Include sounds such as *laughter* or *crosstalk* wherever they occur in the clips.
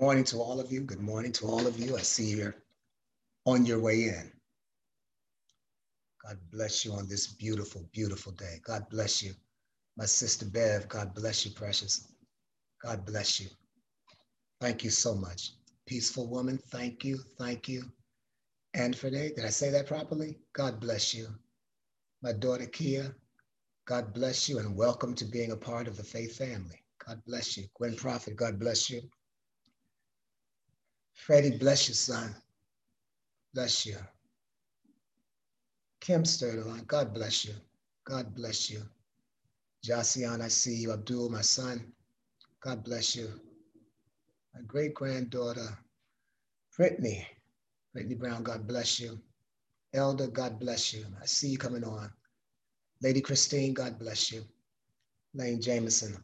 Morning to all of you. Good morning to all of you. I see you're on your way in. God bless you on this beautiful, beautiful day. God bless you. My sister Bev, God bless you, precious. God bless you. Thank you so much. Peaceful woman, thank you, thank you. Anfrede, did I say that properly? God bless you. My daughter Kia, God bless you and welcome to being a part of the faith family. God bless you. Gwen Prophet, God bless you. Freddie, bless you, son. Bless you. Kim Sturdeline, God bless you. God bless you. Jasian, I see you. Abdul, my son, God bless you. My great granddaughter, Brittany, Brittany Brown, God bless you. Elder, God bless you. I see you coming on. Lady Christine, God bless you. Lane Jameson,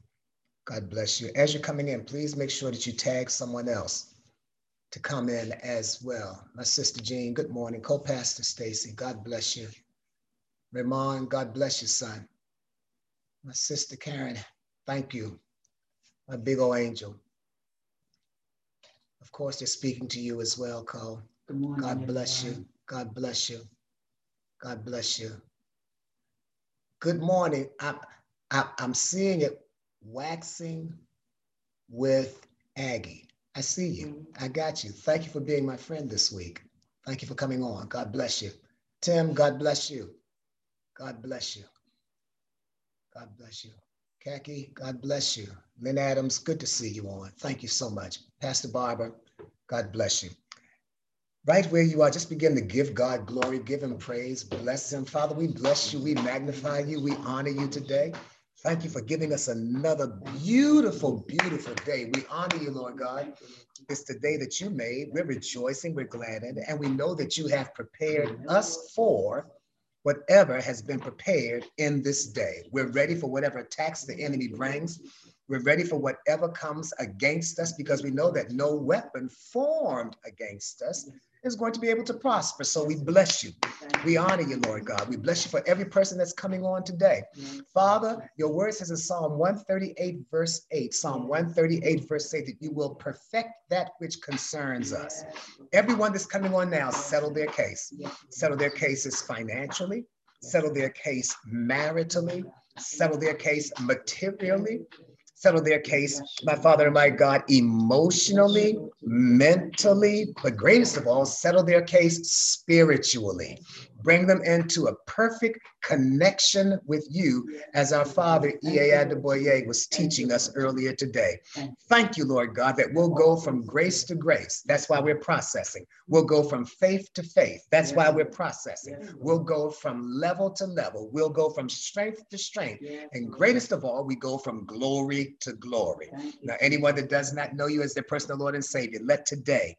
God bless you. As you're coming in, please make sure that you tag someone else to come in as well. My sister Jean, good morning. Co-pastor Stacy, God bless you. Ramon, God bless you, son. My sister Karen, thank you. My big old angel. Of course, they're speaking to you as well, Cole. Good morning. God bless everyone. you. God bless you. God bless you. Good morning. I'm, I'm seeing it waxing with Aggie. I see you. Mm-hmm. I got you. Thank you for being my friend this week. Thank you for coming on. God bless you. Tim, God bless you. God bless you. God bless you. Khaki, God bless you. Lynn Adams, good to see you on. Thank you so much. Pastor Barber, God bless you. Right where you are, just begin to give God glory, give him praise, bless him. Father, we bless you, we magnify you, we honor you today. Thank you for giving us another beautiful, beautiful day. We honor you, Lord God. It's the day that you made. We're rejoicing, we're glad in it, and we know that you have prepared us for whatever has been prepared in this day. We're ready for whatever attacks the enemy brings. We're ready for whatever comes against us because we know that no weapon formed against us is going to be able to prosper. So we bless you. We honor you, Lord God. We bless you for every person that's coming on today. Father, your word says in Psalm 138, verse 8, Psalm 138, verse 8, that you will perfect that which concerns us. Everyone that's coming on now, settle their case. Settle their cases financially, settle their case maritally, settle their case materially, settle their case, my Father and my God, emotionally, mentally, but greatest of all, settle their case spiritually bring them into a perfect connection with you, as our father E.A. Adeboye was teaching us earlier today. Thank you, Lord God, that we'll go from grace to grace. That's why we're processing. We'll go from faith to faith. That's why we're processing. We'll go from level to level. We'll go from strength to strength. And greatest of all, we go from glory to glory. Now, anyone that does not know you as their personal Lord and Savior, let today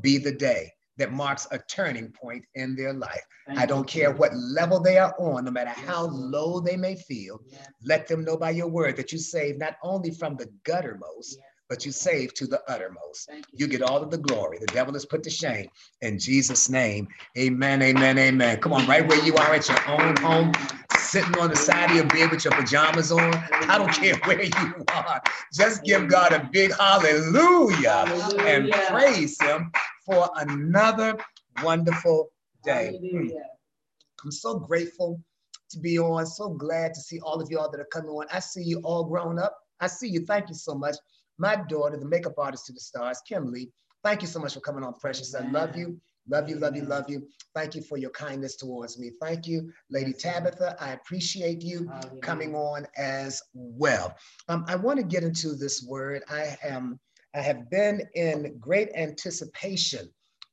be the day that marks a turning point in their life. Thank I don't care what level they are on, no matter how low they may feel. Let them know by your word that you save not only from the guttermost, but you save to the uttermost. You. you. get all of the glory. The devil is put to shame. In Jesus' name, amen, amen, amen. Come on, right where you are at your own home, sitting on the side of your bed with your pajamas on. I don't care *laughs* where you are. Just give God a big hallelujah, hallelujah. and praise him for another wonderful day. Hallelujah. I'm so grateful to be on. So glad to see all of y'all that are coming on. I see you all grown up. I see you. Thank you so much. My daughter, the makeup artist to the stars, Kim Lee. Thank you so much for coming on, Precious. I love you. Love you, love you, love you. Thank you for your kindness towards me. Thank you, Lady Tabitha. I appreciate you coming on as well. Um, I want to get into this word. I am I have been in great anticipation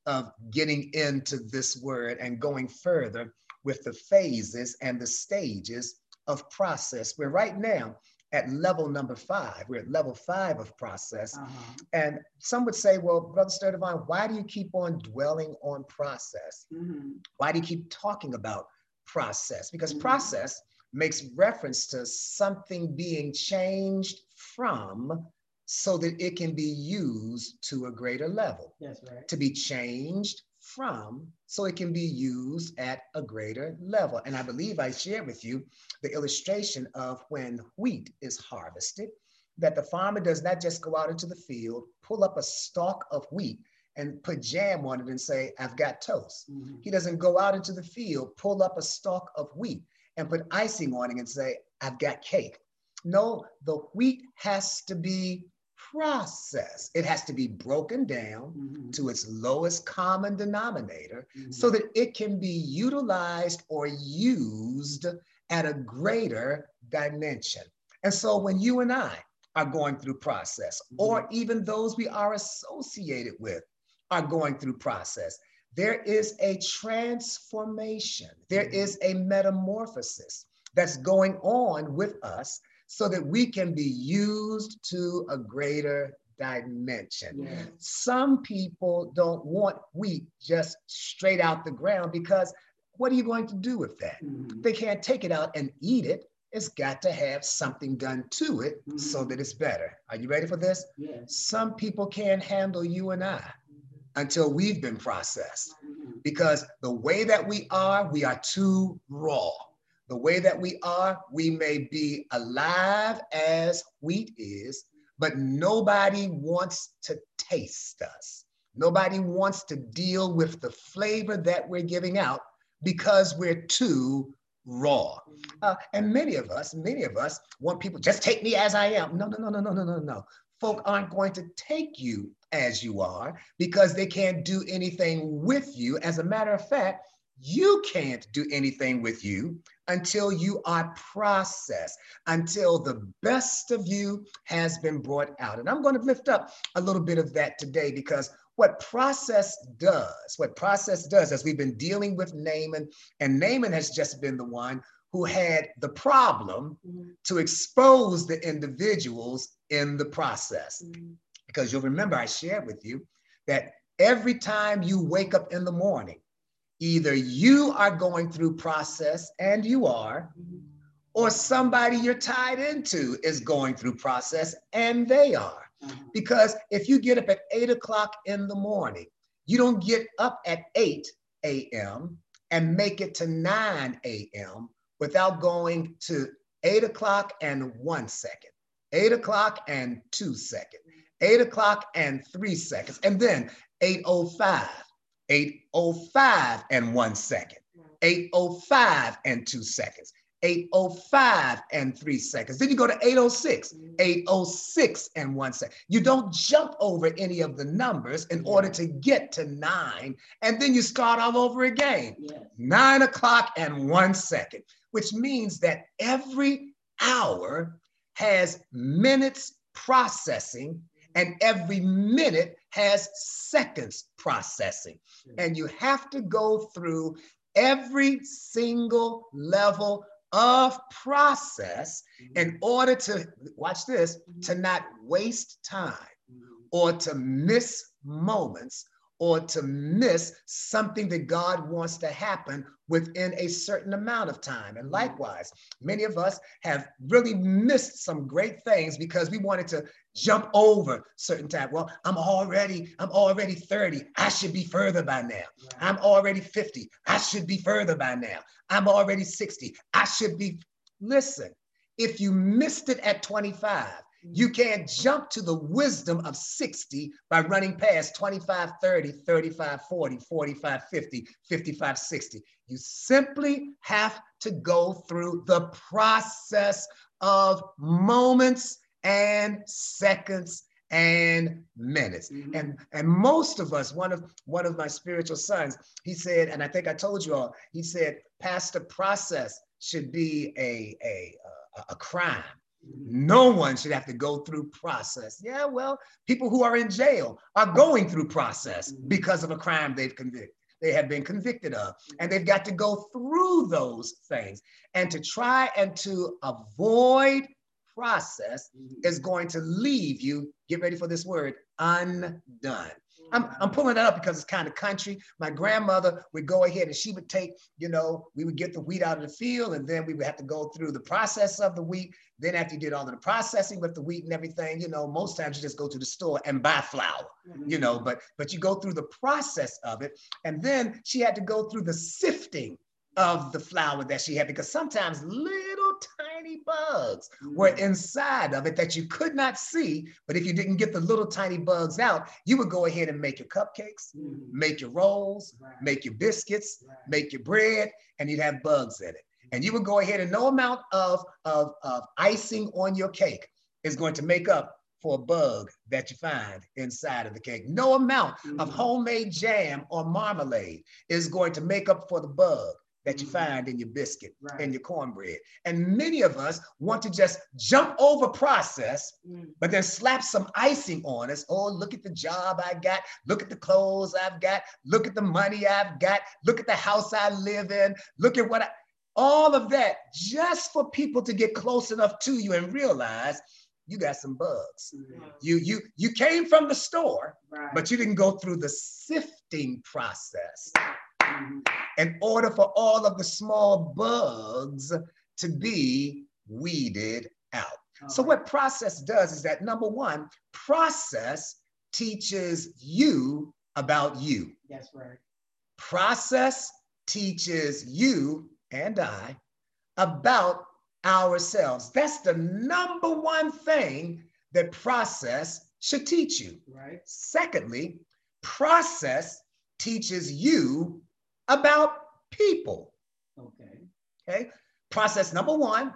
of getting into this word and going further with the phases and the stages of process. We're right now at level number five. We're at level five of process. Uh-huh. And some would say, well, Brother Sturdivine, why do you keep on dwelling on process? Mm-hmm. Why do you keep talking about process? Because mm-hmm. process makes reference to something being changed from so that it can be used to a greater level. That's right. To be changed from so it can be used at a greater level. And I believe I shared with you the illustration of when wheat is harvested. that the farmer does not just go out into the field, pull up a stalk of wheat, and put jam on it and say, I've got toast. Mm-hmm. He doesn't go out into the field, pull up a stalk of wheat, and put icing on it and say, I've got cake. No, the wheat has to be processed. It has to be broken down mm-hmm. to its lowest common denominator mm-hmm. so that it can be utilized or used at a greater dimension. And so when you and I are going through process, mm-hmm. or even those we are associated with are going through process, there is a transformation, there mm-hmm. is a metamorphosis that's going on with us so that we can be used to a greater dimension. Yes. Some people don't want wheat just straight out the ground because what are you going to do with that? Mm-hmm. They can't take it out and eat it. It's got to have something done to it mm-hmm. so that it's better. Are you ready for this? Yes. Some people can't handle you and I mm-hmm. until we've been processed mm-hmm. because the way that we are, we are too raw the way that we are, we may be alive as wheat is, but nobody wants to taste us. Nobody wants to deal with the flavor that we're giving out because we're too raw. Uh, and many of us, many of us want people just take me as I am. No, no, no, no, no, no, no, no. Folk aren't going to take you as you are because they can't do anything with you. As a matter of fact, you can't do anything with you until you are processed, until the best of you has been brought out. And I'm going to lift up a little bit of that today because what process does, what process does, as we've been dealing with Naaman, and Naaman has just been the one who had the problem mm-hmm. to expose the individuals in the process. Mm-hmm. Because you'll remember, I shared with you that every time you wake up in the morning, Either you are going through process and you are, or somebody you're tied into is going through process and they are. Because if you get up at eight o'clock in the morning, you don't get up at 8 a.m. and make it to 9 a.m. without going to 8 o'clock and one second, 8 o'clock and two seconds, 8 o'clock and three seconds, and then 8.05 805 and one second, 805 and two seconds, 805 and three seconds. Then you go to 806, 806 and one second. You don't jump over any of the numbers in order to get to nine, and then you start all over again. Nine o'clock and one second, which means that every hour has minutes processing and every minute has seconds processing. And you have to go through every single level of process mm-hmm. in order to, watch this, to mm-hmm. not waste time mm-hmm. or to miss moments or to miss something that God wants to happen within a certain amount of time. And likewise, many of us have really missed some great things because we wanted to jump over certain time. Well, I'm already, I'm already 30. I should be further by now. I'm already 50. I should be further by now. I'm already 60. I should be. Listen, if you missed it at 25, you can't jump to the wisdom of 60 by running past 25, 30, 35, 40, 45, 50, 55, 60. You simply have to go through the process of moments and seconds and minutes. Mm-hmm. And and most of us, one of one of my spiritual sons, he said, and I think I told you all, he said, Pastor, process should be a a a, a crime. No one should have to go through process. Yeah, well, people who are in jail are going through process because of a crime they've convicted. They have been convicted of, and they've got to go through those things. And to try and to avoid process is going to leave you, get ready for this word, undone. I'm, I'm pulling that up because it's kind of country. My grandmother would go ahead and she would take, you know, we would get the wheat out of the field and then we would have to go through the process of the wheat. Then after you did all of the processing with the wheat and everything, you know, most times you just go to the store and buy flour, mm-hmm. you know, but but you go through the process of it. And then she had to go through the sifting of the flour that she had because sometimes little tiny bugs mm-hmm. were inside of it that you could not see. But if you didn't get the little tiny bugs out, you would go ahead and make your cupcakes, mm-hmm. make your rolls, make your biscuits, make your bread, and you'd have bugs in it. And you would go ahead and no amount of, of, of icing on your cake is going to make up for a bug that you find inside of the cake. No amount mm-hmm. of homemade jam or marmalade is going to make up for the bug that you mm-hmm. find in your biscuit right. and your cornbread. And many of us want to just jump over process, mm. but then slap some icing on us. Oh, look at the job I got. Look at the clothes I've got. Look at the money I've got. Look at the house I live in. Look at what I, all of that just for people to get close enough to you and realize you got some bugs. Mm-hmm. You you you came from the store, right. but you didn't go through the sifting process. In order for all of the small bugs to be weeded out. so what process does is that number one, process teaches you about you. That's right. Process teaches you and I about ourselves. That's the number one thing that process should teach you. Right. Secondly, process teaches you about people. Okay. Okay. Process number one,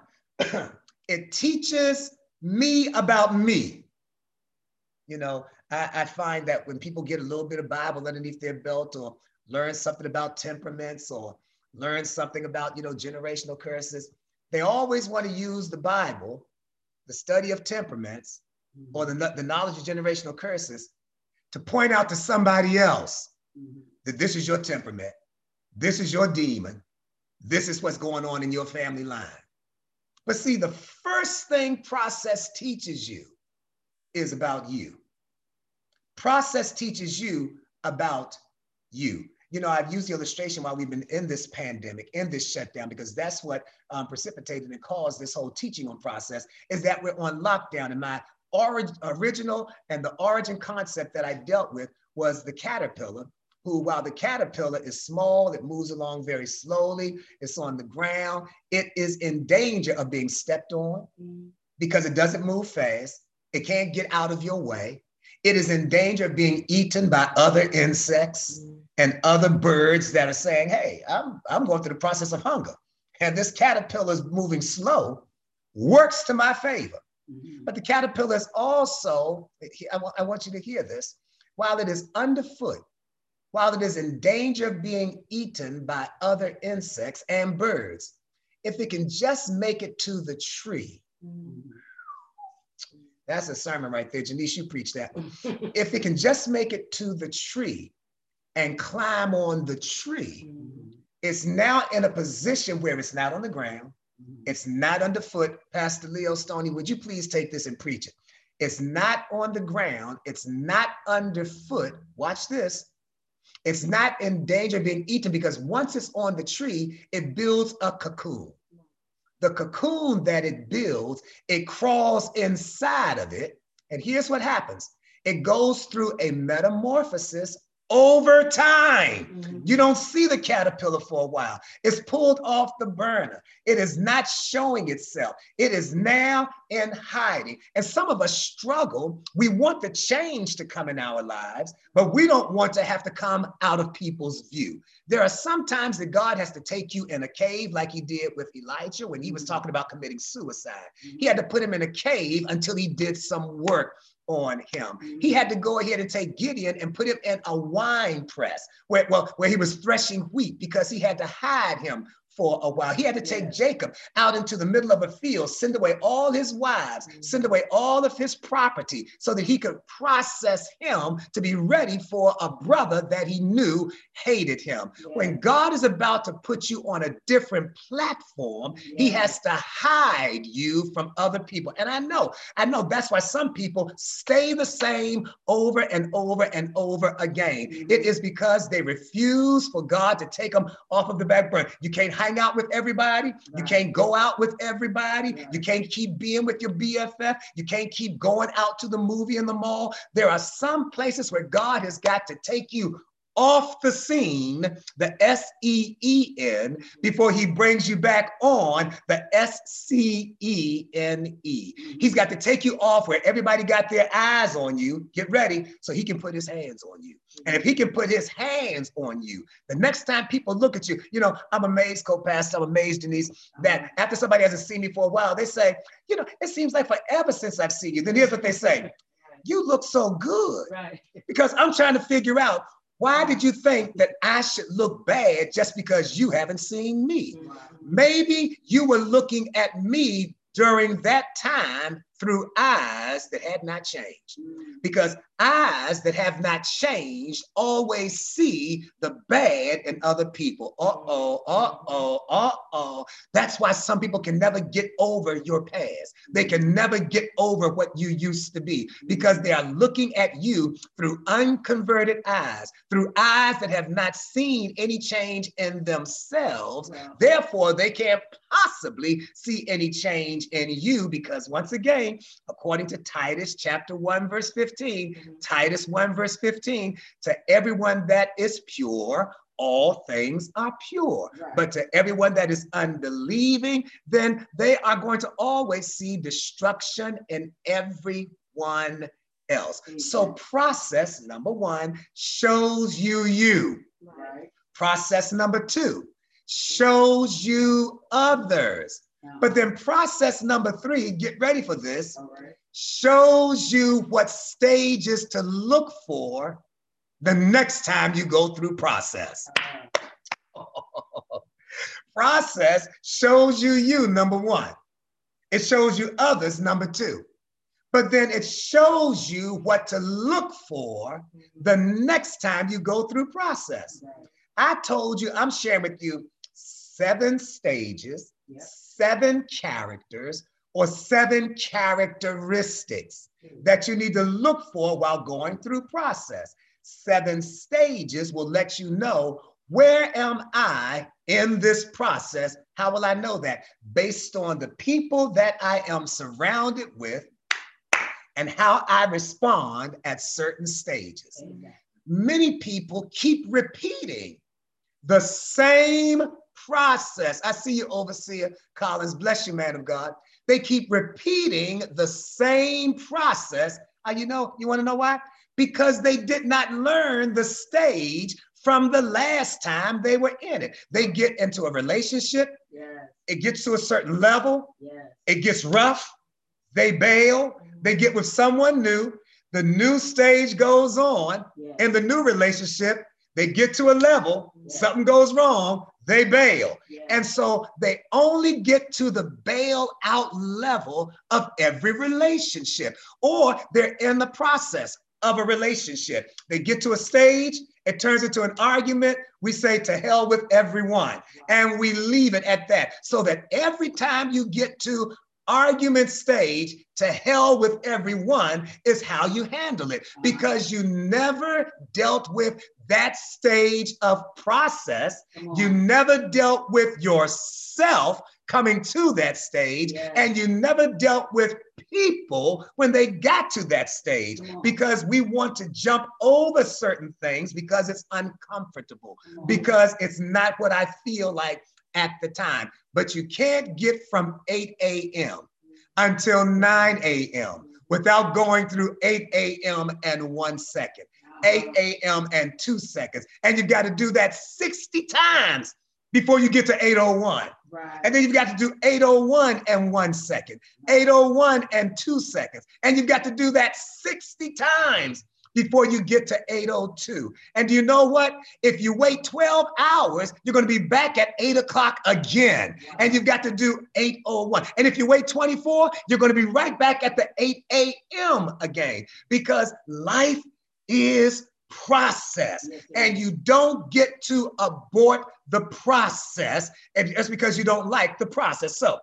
*clears throat* it teaches me about me. You know, I, I, find that when people get a little bit of Bible underneath their belt or learn something about temperaments or learn something about, you know, generational curses, they always want to use the Bible, the study of temperaments, mm-hmm. or the, the knowledge of generational curses to point out to somebody else mm-hmm. that this is your temperament, this is your demon, this is what's going on in your family line. But see, the first thing process teaches you is about you. Process teaches you about you you know, I've used the illustration while we've been in this pandemic, in this shutdown, because that's what um, precipitated and caused this whole teaching on process is that we're on lockdown. And my orig- original and the origin concept that I dealt with was the caterpillar, who, while the caterpillar is small, it moves along very slowly, it's on the ground, it is in danger of being stepped on because it doesn't move fast, it can't get out of your way. It is in danger of being eaten by other insects and other birds that are saying, hey, I'm, I'm going through the process of hunger. And this caterpillar is moving slow, works to my favor. Mm-hmm. But the caterpillar is also, I want, I want you to hear this, while it is underfoot, while it is in danger of being eaten by other insects and birds, if it can just make it to the tree. That's a sermon right there. Janice, you preach that. *laughs* if it can just make it to the tree and climb on the tree, it's now in a position where it's not on the ground, it's not underfoot. Pastor Leo Stoney, would you please take this and preach it? It's not on the ground, it's not underfoot. Watch this. It's not in danger of being eaten because once it's on the tree, it builds a cocoon the cocoon that it builds, it crawls inside of it. And here's what happens it goes through a metamorphosis over time. Mm-hmm. You don't see the caterpillar for a while. It's pulled off the burner. It is not showing itself. It is now in hiding. And some of us struggle. We want the change to come in our lives, but we don't want to have to come out of people's view. There are some times that God has to take you in a cave, like he did with Elijah when he was mm-hmm. talking about committing suicide. He had to put him in a cave until he did some work on him. Mm-hmm. He had to go ahead and take Gideon and put him in a wine press where, well, where he was threshing wheat because he had to hide him for a while. He had to take yeah. Jacob out into the middle of a field, send away all his wives, mm-hmm. send away all of his property so that he could process him to be ready for a brother that he knew hated him. Yeah. When God is about to put you on a different platform, yeah. he has to hide you from other people. And I know, I know that's why some people stay the same over and over and over again. Mm-hmm. It is because they refuse for God to take them off of the back burner. You can't hide hang out with everybody. You can't go out with everybody. You can't keep being with your BFF. You can't keep going out to the movie in the mall. There are some places where God has got to take you off the scene, the S E E N, before he brings you back on the S C E N E. He's got to take you off where everybody got their eyes on you. Get ready so he can put his hands on you. And if he can put his hands on you, the next time people look at you, you know, I'm amazed, co-pastor, I'm amazed, Denise, that after somebody hasn't seen me for a while, they say, you know, it seems like forever since I've seen you. Then here's what they say. You look so good. Right. Because I'm trying to figure out why did you think that I should look bad just because you haven't seen me? Mm. Maybe you were looking at me during that time through eyes that had not changed. Because eyes that have not changed always see the bad in other people. Uh oh, uh oh, uh oh. That's why some people can never get over your past. They can never get over what you used to be because they are looking at you through unconverted eyes, through eyes that have not seen any change in themselves. Therefore, they can't possibly see any change in you because, once again, according to Titus chapter 1, verse 15, mm-hmm. Titus 1, verse 15, to everyone that is pure, all things are pure. Right. But to everyone that is unbelieving, then they are going to always see destruction in everyone else. Mm-hmm. So, process number one shows you you. Right. Process number two shows you others. But then process number three, get ready for this, right. shows you what stages to look for the next time you go through process. Uh-huh. *laughs* process shows you you, number one. It shows you others, number two. But then it shows you what to look for mm-hmm. the next time you go through process. I told you, I'm sharing with you seven stages, yep seven characters or seven characteristics that you need to look for while going through process. Seven stages will let you know where am I in this process? How will I know that? Based on the people that I am surrounded with and how I respond at certain stages. Amen. Many people keep repeating the same process. I see you, Overseer Collins. Bless you, man of God. They keep repeating the same process. Uh, you know, you want to know why? Because they did not learn the stage from the last time they were in it. They get into a relationship, yes. it gets to a certain level, yes. it gets rough, they bail, they get with someone new, the new stage goes on yes. in the new relationship, they get to a level, something goes wrong, they bail. Yeah. And so they only get to the bail out level of every relationship, or they're in the process of a relationship. They get to a stage, it turns into an argument. We say to hell with everyone, and we leave it at that. So that every time you get to argument stage to hell with everyone is how you handle it. Because you never dealt with that stage of process. You never dealt with yourself coming to that stage, yes. and you never dealt with people when they got to that stage. Because we want to jump over certain things because it's uncomfortable, because it's not what I feel like at the time. But you can't get from 8 a.m. until 9 a.m. without going through 8 a.m. and one second. 8 a.m. Oh oh oh and two seconds. And you've got to do that 60 times before you get to 801. Right. And then you've got to do 801 and one second, 801 and two seconds. And you've got to do that 60 times before you get to 802. And do you know what? If you wait 12 hours, you're going to be back at 8 o'clock again. And you've got to do 801. And if you wait 24, you're going to be right back at the 8 a.m. again because life is process. And you don't get to abort the process and just because you don't like the process. So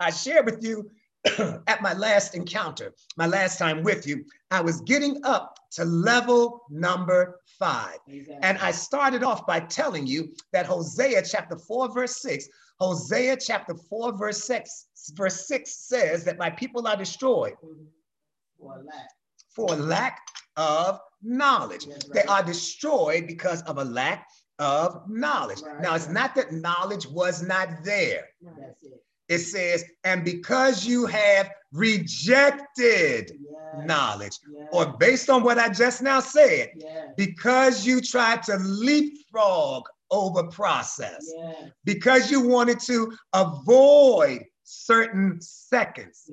I share with you *coughs* at my last encounter, my last time with you, I was getting up to level number five. Exactly. And I started off by telling you that Hosea chapter 4, verse 6, Hosea chapter 4, verse 6, verse 6 says that my people are destroyed for lack, for lack of knowledge. Right. They are destroyed because of a lack of knowledge. Right. Now, it's not that knowledge was not there. It. It. says, and because you have rejected yes. knowledge, yes. or based on what I just now said, yes. because you tried to leapfrog over process, because you wanted to avoid certain seconds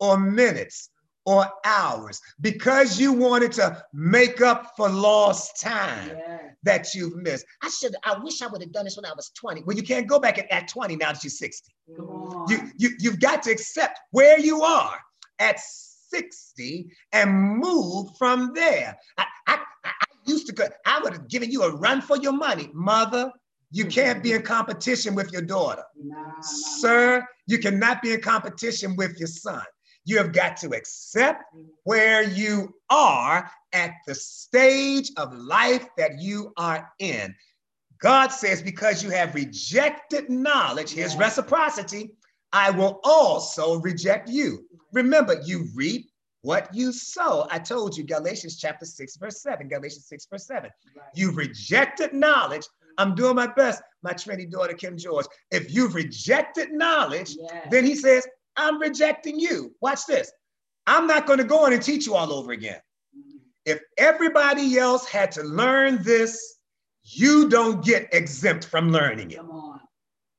or minutes or hours because you wanted to make up for lost time yeah. that you've missed. I should, I wish I would have done this when I was 20. Well, you can't go back at, at 20 now that you're 60. You, you, you've got to accept where you are at 60 and move from there. I, I, I used to, I would have given you a run for your money. Mother, you can't be in competition with your daughter. Nah, Sir, you cannot be in competition with your son. You have got to accept where you are at the stage of life that you are in. God says, because you have rejected knowledge, here's reciprocity, I will also reject you. Remember, you reap what you sow. I told you, Galatians chapter 6, verse 7. Galatians 6, verse 7. Right. You've rejected knowledge. I'm doing my best, my Trinity daughter, Kim George. If you've rejected knowledge, yes. then he says, I'm rejecting you. Watch this. I'm not going to go in and teach you all over again. If everybody else had to learn this, you don't get exempt from learning it. Come on.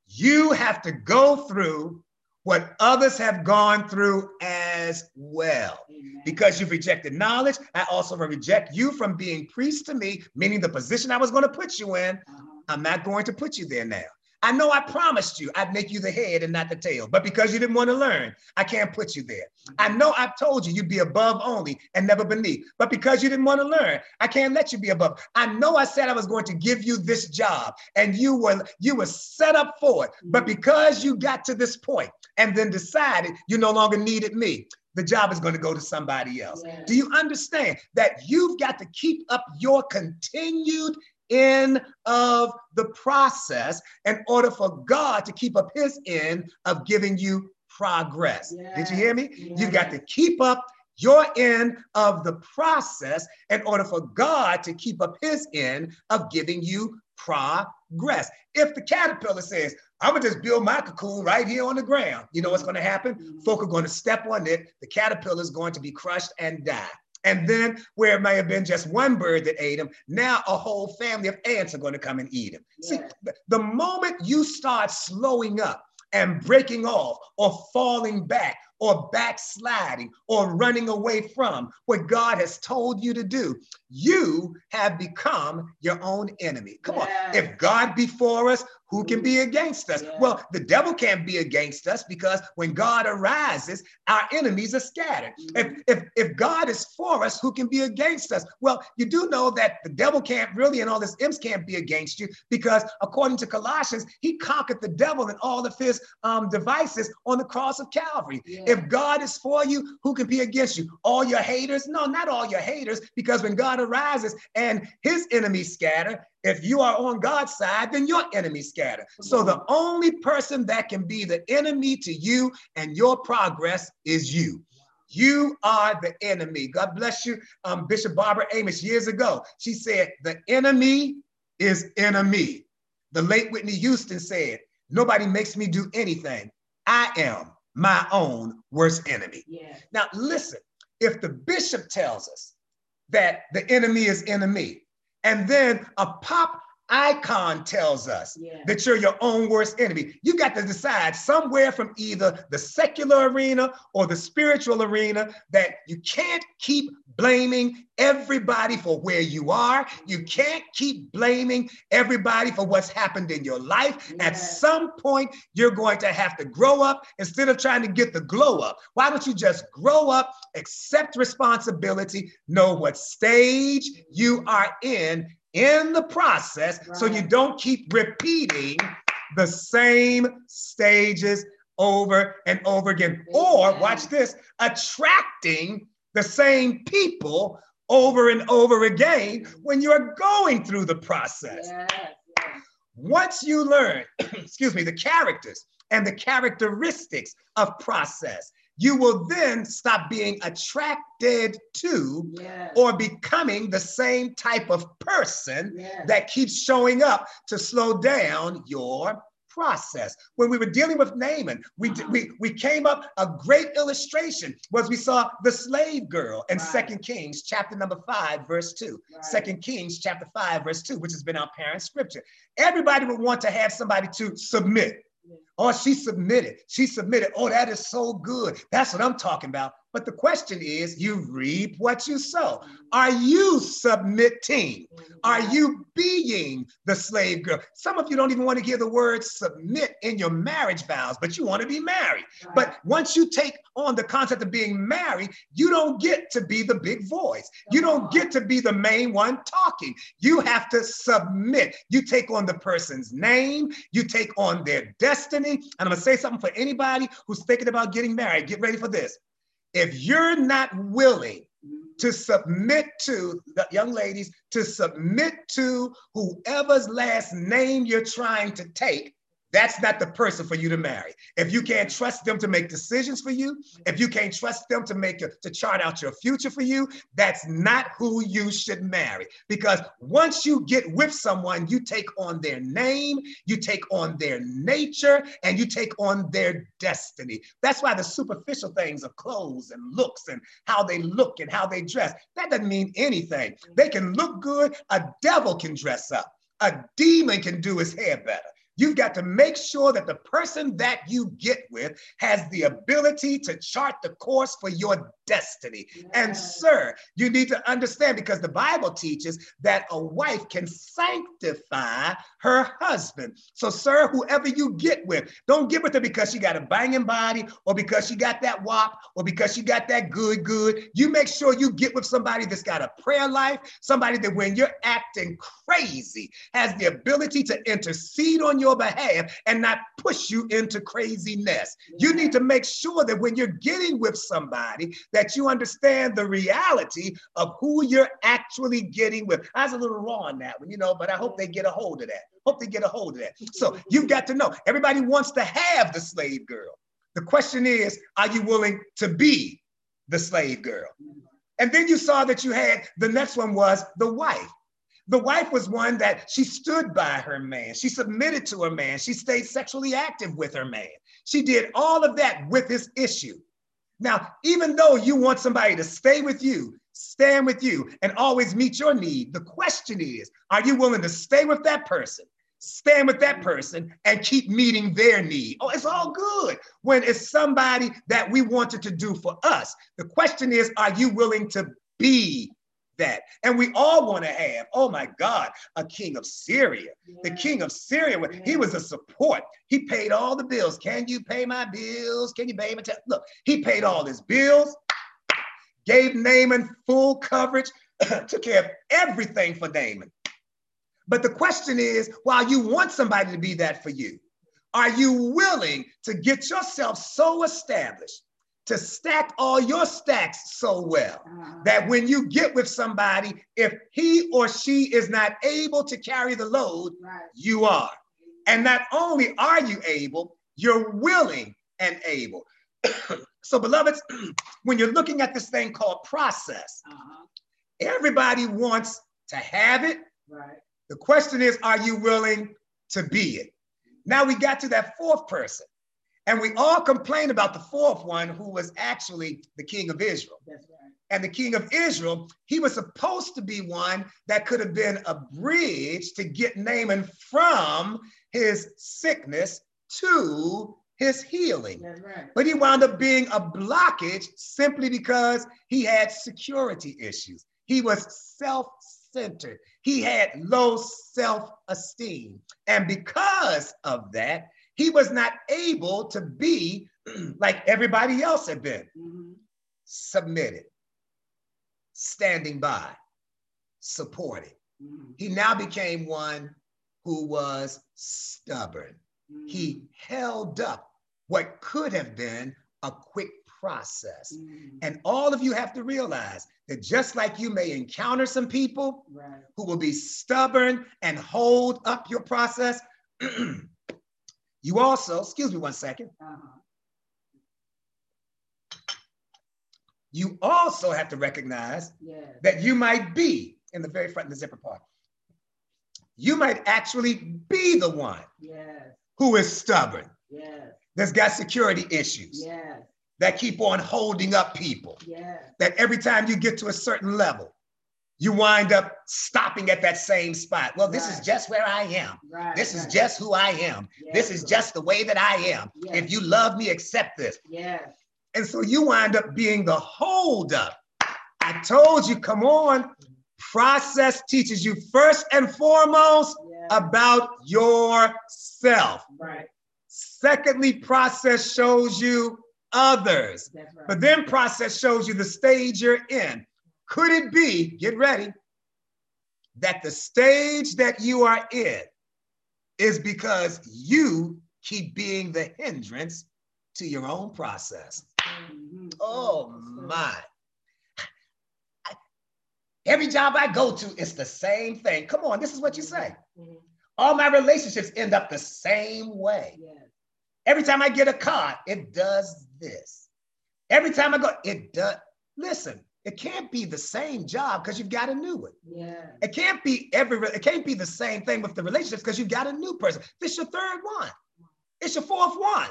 You have to go through what others have gone through as well. Amen. Because you've rejected knowledge, I also reject you from being priest to me, meaning the position I was going to put you in. Uh-huh. I'm not going to put you there now. I know I promised you I'd make you the head and not the tail, but because you didn't want to learn, I can't put you there. I know I've told you you'd be above only and never beneath, but because you didn't want to learn, I can't let you be above. I know I said I was going to give you this job and you were you were set up for it, but mm-hmm. because you got to this point and then decided you no longer needed me, the job is going to go to somebody else. Yeah. Do you understand that you've got to keep up your continued end of the process in order for God to keep up his end of giving you progress. Did you hear me? Yes. You got to keep up your end of the process in order for God to keep up his end of giving you progress. If the caterpillar says, I'm gonna just build my cocoon right here on the ground, you know what's gonna happen? Mm-hmm. Folk are gonna step on it, the caterpillar is going to be crushed and die. And then where it may have been just one bird that ate him, now a whole family of ants are going to come and eat him. Yeah. See, the moment you start slowing up and breaking off or falling back or backsliding or running away from what God has told you to do, you have become your own enemy. Come on. If God be for us, who can be against us? Yeah. Well, the devil can't be against us because when God arises, our enemies are scattered. Mm-hmm. If, if, if God is for us, who can be against us? Well, you do know that the devil can't really, and all his imps can't be against you because according to Colossians, he conquered the devil and all of his um, devices on the cross of Calvary. Yeah. If God is for you, who can be against you? All your haters? No, not all your haters, because when God arises and his enemies scatter, if you are on God's side, then your enemies scatter. So the only person that can be the enemy to you and your progress is you. You are the enemy. God bless you. Um, Bishop Barbara Amos years ago, she said, The enemy is enemy. The late Whitney Houston said, Nobody makes me do anything. I am my own worst enemy. Yeah. Now, listen, if the bishop tells us that the enemy is enemy, and then a pop icon tells us yeah. that you're your own worst enemy. You got to decide somewhere from either the secular arena or the spiritual arena that you can't keep blaming everybody for where you are. You can't keep blaming everybody for what's happened in your life. Yeah. At some point, you're going to have to grow up instead of trying to get the glow up. Why don't you just grow up, accept responsibility, know what stage you are in, in the process right. so you don't keep repeating the same stages over and over again. Or watch this, attracting the same people over and over again when you're going through the process. Yes, yes. Once you learn, *clears throat* excuse me, the characters and the characteristics of process, you will then stop being attracted to yes. or becoming the same type of person yes. that keeps showing up to slow down your process. When we were dealing with Naaman, we, we, we came up, a great illustration was we saw the slave girl in Second right. Kings chapter number five, verse two. Second right. Kings chapter five, verse two, which has been our parent scripture. Everybody would want to have somebody to submit. Oh, she submitted. She submitted. Oh, that is so good. That's what I'm talking about. But the question is, you reap what you sow. Are you submitting? Are you being the slave girl? Some of you don't even want to hear the word submit in your marriage vows, but you want to be married. But once you take on the concept of being married, you don't get to be the big voice. You don't get to be the main one talking. You have to submit. You take on the person's name, you take on their destiny. And I'm to say something for anybody who's thinking about getting married. Get ready for this if you're not willing to submit to the young ladies, to submit to whoever's last name you're trying to take, that's not the person for you to marry. If you can't trust them to make decisions for you, if you can't trust them to make to chart out your future for you, that's not who you should marry. Because once you get with someone, you take on their name, you take on their nature, and you take on their destiny. That's why the superficial things of clothes and looks and how they look and how they dress, that doesn't mean anything. They can look good, a devil can dress up. A demon can do his hair better. You've got to make sure that the person that you get with has the ability to chart the course for your destiny. Yes. And, sir, you need to understand because the Bible teaches that a wife can sanctify her husband. So, sir, whoever you get with, don't get with her because she got a banging body or because she got that wop or because she got that good, good. You make sure you get with somebody that's got a prayer life, somebody that when you're acting crazy has the ability to intercede on your behalf and not push you into craziness. You need to make sure that when you're getting with somebody, that you understand the reality of who you're actually getting with. I was a little raw on that one, you know, but I hope they get a hold of that. Hope they get a hold of that. So you've got to know everybody wants to have the slave girl. The question is, are you willing to be the slave girl? And then you saw that you had the next one was the wife. The wife was one that she stood by her man. She submitted to her man. She stayed sexually active with her man. She did all of that with his issue. Now, even though you want somebody to stay with you, stand with you, and always meet your need, the question is are you willing to stay with that person, stand with that person, and keep meeting their need? Oh, it's all good when it's somebody that we wanted to do for us. The question is are you willing to be that. And we all want to have, oh my God, a king of Syria. Yeah. The king of Syria, yeah. he was a support. He paid all the bills. Can you pay my bills? Can you pay my? T-? Look, he paid all his bills, gave Naaman full coverage, *clears throat* took care of everything for Naaman. But the question is, while you want somebody to be that for you, are you willing to get yourself so established to stack all your stacks so well uh-huh. that when you get with somebody, if he or she is not able to carry the load, right. you are. And not only are you able, you're willing and able. *clears throat* so, beloveds, *clears throat* when you're looking at this thing called process, uh-huh. everybody wants to have it. Right. The question is, are you willing to be it? Now we got to that fourth person. And we all complain about the fourth one, who was actually the king of Israel. Right. And the king of Israel, he was supposed to be one that could have been a bridge to get Naaman from his sickness to his healing. Right. But he wound up being a blockage simply because he had security issues. He was self centered, he had low self esteem. And because of that, he was not able to be *clears throat* like everybody else had been mm-hmm. submitted, standing by, supported. Mm-hmm. He now became one who was stubborn. Mm-hmm. He held up what could have been a quick process. Mm-hmm. And all of you have to realize that just like you may encounter some people right. who will be stubborn and hold up your process, *clears throat* You also, excuse me one second. Uh-huh. you also have to recognize yes. that you might be in the very front of the zipper part. You might actually be the one yes. who is stubborn, yes. that's got security issues, yes. that keep on holding up people, yes. that every time you get to a certain level, you wind up stopping at that same spot. Well, this right. is just where I am. Right, this right. is just who I am. Yes. This is just the way that I am. Yes. If you love me, accept this. Yes. And so you wind up being the holdup. I told you, come on. Process teaches you first and foremost about yourself. Right. Secondly, process shows you others. Right. But then process shows you the stage you're in. Could it be, get ready, that the stage that you are in is because you keep being the hindrance to your own process? Mm-hmm. Oh my. Every job I go to, it's the same thing. Come on, this is what you say. Mm-hmm. All my relationships end up the same way. Every time I get a car, it does this. Every time I go, it does. Listen, it can't be the same job because you've got a new one. Yeah. It can't be every. It can't be the same thing with the relationships because you've got a new person. This your third one. It's your fourth one.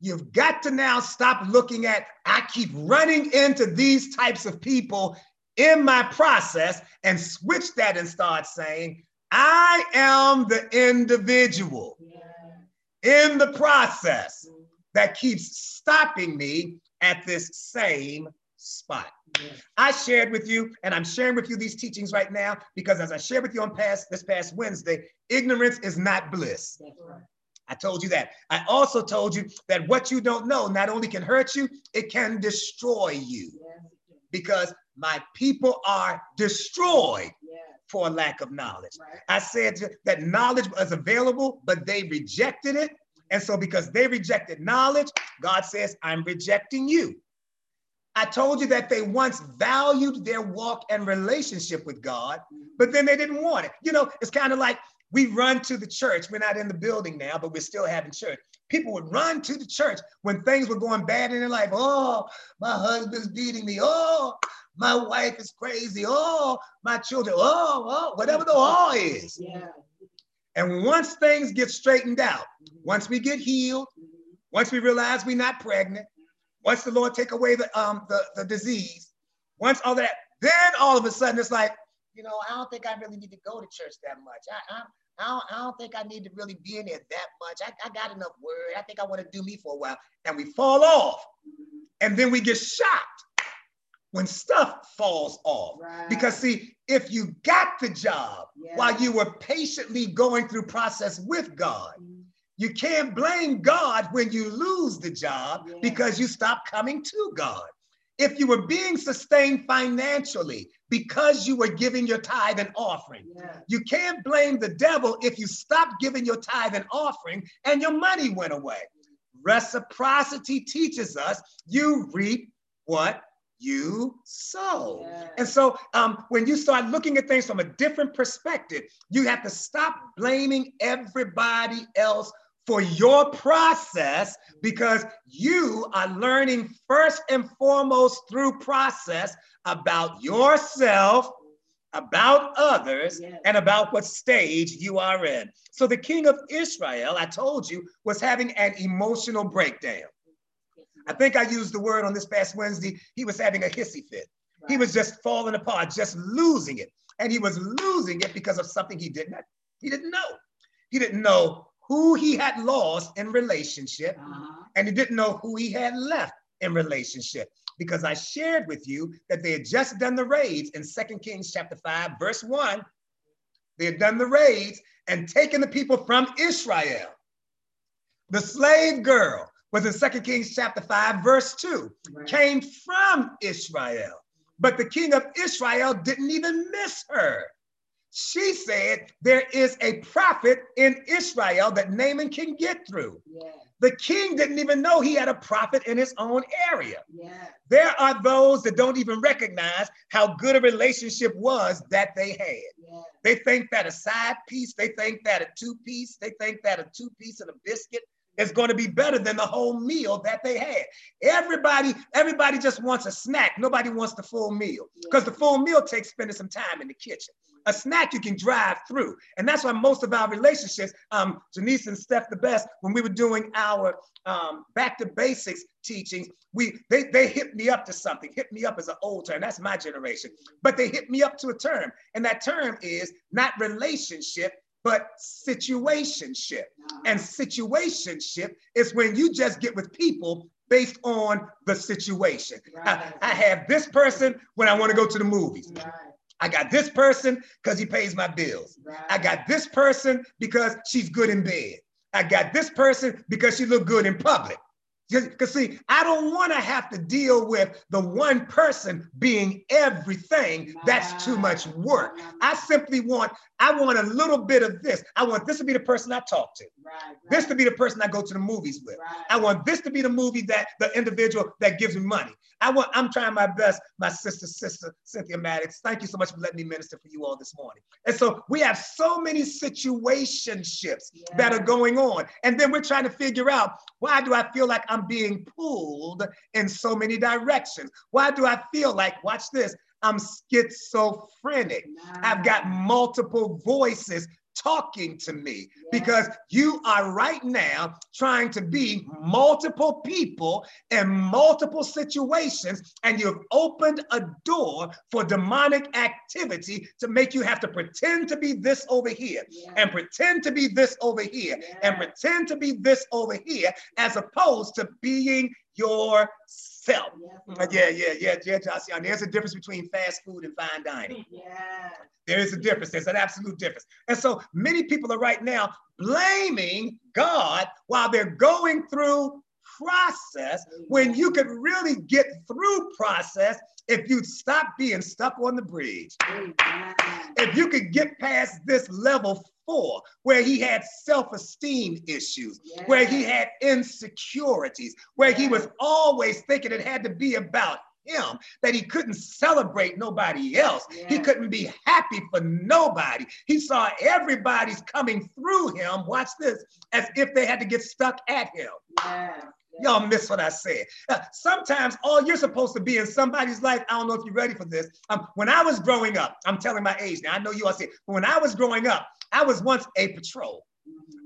You've got to now stop looking at. I keep running into these types of people in my process and switch that and start saying, I am the individual yeah. in the process that keeps stopping me at this same spot. I shared with you, and I'm sharing with you these teachings right now because as I shared with you on past this past Wednesday, ignorance is not bliss. I told you that. I also told you that what you don't know not only can hurt you, it can destroy you. Because my people are destroyed for lack of knowledge. I said that knowledge was available, but they rejected it. And so, because they rejected knowledge, God says, I'm rejecting you. I told you that they once valued their walk and relationship with God, but then they didn't want it. You know, it's kind of like we run to the church. We're not in the building now, but we're still having church. People would run to the church when things were going bad in their life. Oh, my husband's beating me. Oh, my wife is crazy. Oh, my children. Oh, oh whatever the all is. Yeah. And once things get straightened out, once we get healed, once we realize we're not pregnant, once the Lord take away the um the, the disease, once all that, then all of a sudden it's like, you know, I don't think I really need to go to church that much. I, I, I, don't, I don't think I need to really be in there that much. I, I got enough word. I think I want to do me for a while. And we fall off. And then we get shocked when stuff falls off. Right. Because see, if you got the job yeah. while you were patiently going through process with God, mm-hmm you can't blame God when you lose the job yeah. because you stop coming to God. If you were being sustained financially because you were giving your tithe and offering, yeah. you can't blame the devil if you stopped giving your tithe and offering and your money went away. Reciprocity teaches us you reap what you sow. Yeah. And so um, when you start looking at things from a different perspective, you have to stop blaming everybody else for your process because you are learning first and foremost through process about yourself, about others, yes. and about what stage you are in. So the king of Israel, I told you, was having an emotional breakdown. I think I used the word on this past Wednesday. He was having a hissy fit. Right. He was just falling apart, just losing it. And he was losing it because of something he didn't he didn't know. He didn't know who he had lost in relationship, uh-huh. and he didn't know who he had left in relationship. Because I shared with you that they had just done the raids in Second Kings chapter 5, verse 1. They had done the raids and taken the people from Israel. The slave girl was in Second Kings chapter 5, verse 2, right. came from Israel. But the king of Israel didn't even miss her. She said, There is a prophet in Israel that Naaman can get through. Yeah. The king didn't even know he had a prophet in his own area. Yeah. There are those that don't even recognize how good a relationship was that they had. Yeah. They think that a side piece, they think that a two piece, they think that a two piece and a biscuit is going to be better than the whole meal that they had. Everybody, everybody just wants a snack. Nobody wants the full meal because the full meal takes spending some time in the kitchen. A snack you can drive through. And that's why most of our relationships, um, Janice and Steph the best, when we were doing our um, back to basics teachings, we they, they hit me up to something. Hit me up as an old term. That's my generation. But they hit me up to a term. And that term is not relationship, but situationship. And situationship is when you just get with people based on the situation. Right. I, I, have this person when I want to go to the movies. Right. I got this person because he pays my bills. Right. I got this person because she's good in bed. I got this person because she look good in public. Because see, I don't want to have to deal with the one person being everything. That's too much work. I simply want, I want a little bit of this. I want this to be the person I talk to. Right, right. This to be the person I go to the movies with. Right. I want this to be the movie that the individual that gives me money. I want, I'm trying my best, my sister, sister Cynthia Maddox. Thank you so much for letting me minister for you all this morning. And so we have so many situationships yeah. that are going on. And then we're trying to figure out why do I feel like I'm being pulled in so many directions? Why do I feel like, watch this, I'm schizophrenic. I've got multiple voices talking to me because you are right now trying to be multiple people in multiple situations, and you've opened a door for demonic activity to make you have to pretend to be this over here yeah. and pretend to be this over here yeah. and pretend to be this over here as opposed to being yourself. Yeah, yeah, yeah, yeah, yeah, There's a difference between fast food and fine dining. Yeah. There is a difference. There's an absolute difference. And so many people are right now blaming God while they're going through process when you could really get through process if you'd stop being stuck on the bridge. If you could get past this level four, where he had self-esteem issues, where he had insecurities, where he was always thinking it had to be about him that he couldn't celebrate nobody else. Yeah. He couldn't be happy for nobody. He saw everybody's coming through him, watch this, as if they had to get stuck at him. Yeah. Y'all miss what I said. Uh, sometimes all you're supposed to be in somebody's life, I don't know if you're ready for this. Um, when I was growing up, I'm telling my age now, I know you all say, but when I was growing up, I was once a patrol.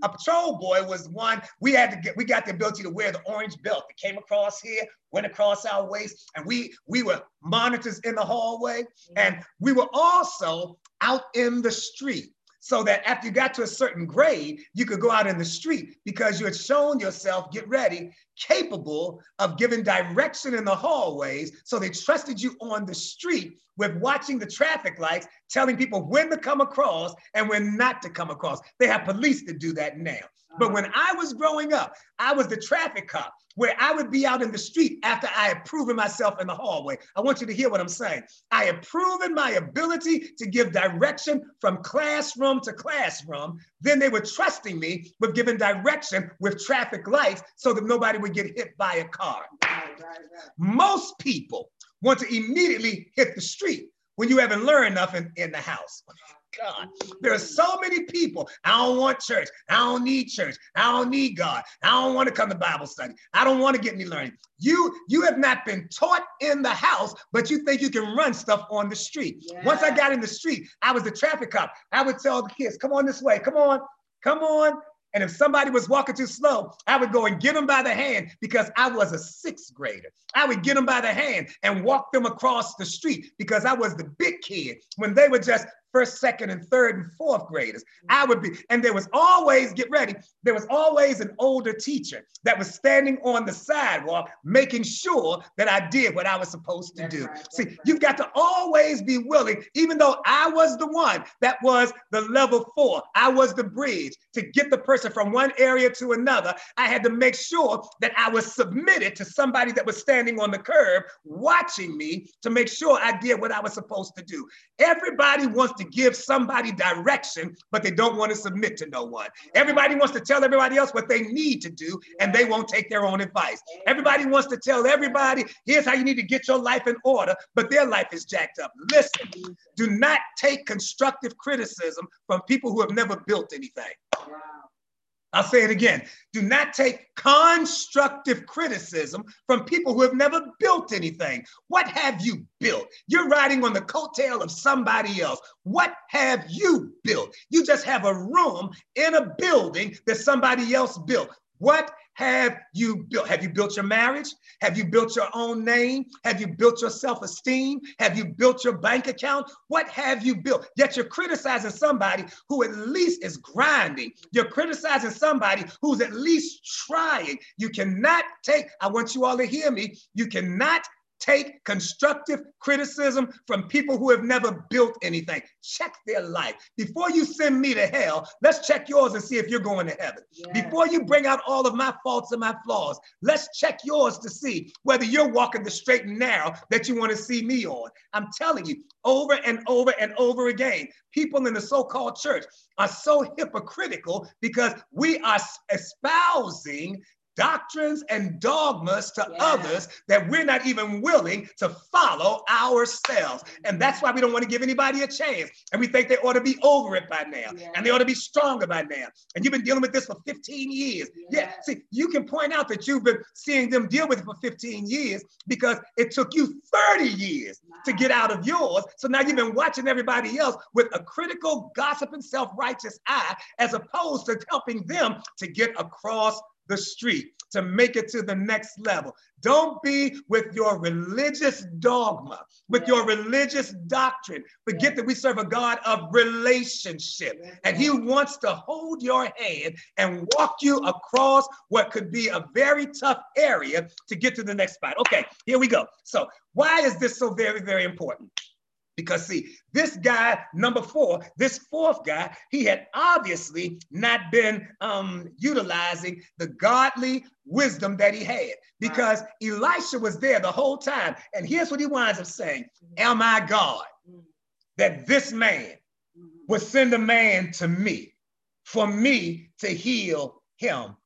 A patrol boy was one we had to get. We got the ability to wear the orange belt that came across here, went across our waist, and we we were monitors in the hallway, and we were also out in the street so that after you got to a certain grade, you could go out in the street because you had shown yourself, get ready, capable of giving direction in the hallways. So they trusted you on the street with watching the traffic lights, telling people when to come across and when not to come across. They have police to do that now. But uh-huh. when I was growing up, I was the traffic cop where I would be out in the street after I had proven myself in the hallway. I want you to hear what I'm saying. I had proven my ability to give direction from classroom to classroom. Then they were trusting me with giving direction with traffic lights so that nobody would get hit by a car. Most people want to immediately hit the street when you haven't learned nothing in the house. *laughs* God. There are so many people. I don't want church. I don't need church. I don't need God. I don't want to come to Bible study. I don't want to get any learning. You you have not been taught in the house, but you think you can run stuff on the street. Yeah. Once I got in the street, I was the traffic cop. I would tell the kids, "Come on this way. Come on. Come on." And if somebody was walking too slow, I would go and get them by the hand because I was a sixth grader. I would get them by the hand and walk them across the street because I was the big kid when they were just first, second, and third and fourth graders. Mm-hmm. I would be, and there was always, get ready, there was always an older teacher that was standing on the sidewalk making sure that I did what I was supposed to that's do. Right, See, right. you've got to always be willing, even though I was the one that was the level four, I was the bridge to get the person from one area to another. I had to make sure that I was submitted to somebody that was standing on the curb watching me to make sure I did what I was supposed to do. Everybody wants to give somebody direction, but they don't want to submit to no one. Everybody wants to tell everybody else what they need to do, and they won't take their own advice. Everybody wants to tell everybody, here's how you need to get your life in order, but their life is jacked up. Listen, do not take constructive criticism from people who have never built anything. I'll say it again. Do not take constructive criticism from people who have never built anything. What have you built? You're riding on the coattail of somebody else. What have you built? You just have a room in a building that somebody else built. What have you built? Have you built your marriage? Have you built your own name? Have you built your self esteem? Have you built your bank account? What have you built? Yet you're criticizing somebody who at least is grinding. You're criticizing somebody who's at least trying. You cannot take, I want you all to hear me, you cannot take constructive criticism from people who have never built anything. Check their life. Before you send me to hell, let's check yours and see if you're going to heaven. Yes. Before you bring out all of my faults and my flaws, let's check yours to see whether you're walking the straight and narrow that you want to see me on. I'm telling you, over and over and over again, people in the so called church are so hypocritical because we are espousing doctrines and dogmas to yeah. others that we're not even willing to follow ourselves. And that's why we don't want to give anybody a chance. And we think they ought to be over it by now yeah. and they ought to be stronger by now. And you've been dealing with this for 15 years. Yeah. yeah. See, you can point out that you've been seeing them deal with it for 15 years because it took you 30 years wow. to get out of yours. So now you've been watching everybody else with a critical, gossiping, self righteous eye as opposed to helping them to get across the street to make it to the next level. Don't be with your religious dogma, with your religious doctrine. Forget that we serve a God of relationship, and He wants to hold your hand and walk you across what could be a very tough area to get to the next spot. Okay, here we go. So, why is this so very, very important? Because see, this guy, number four, this fourth guy, he had obviously not been um, utilizing the godly wisdom that he had because right. Elisha was there the whole time. And here's what he winds up saying mm-hmm. Am I God mm-hmm. that this man mm-hmm. would send a man to me for me to heal him?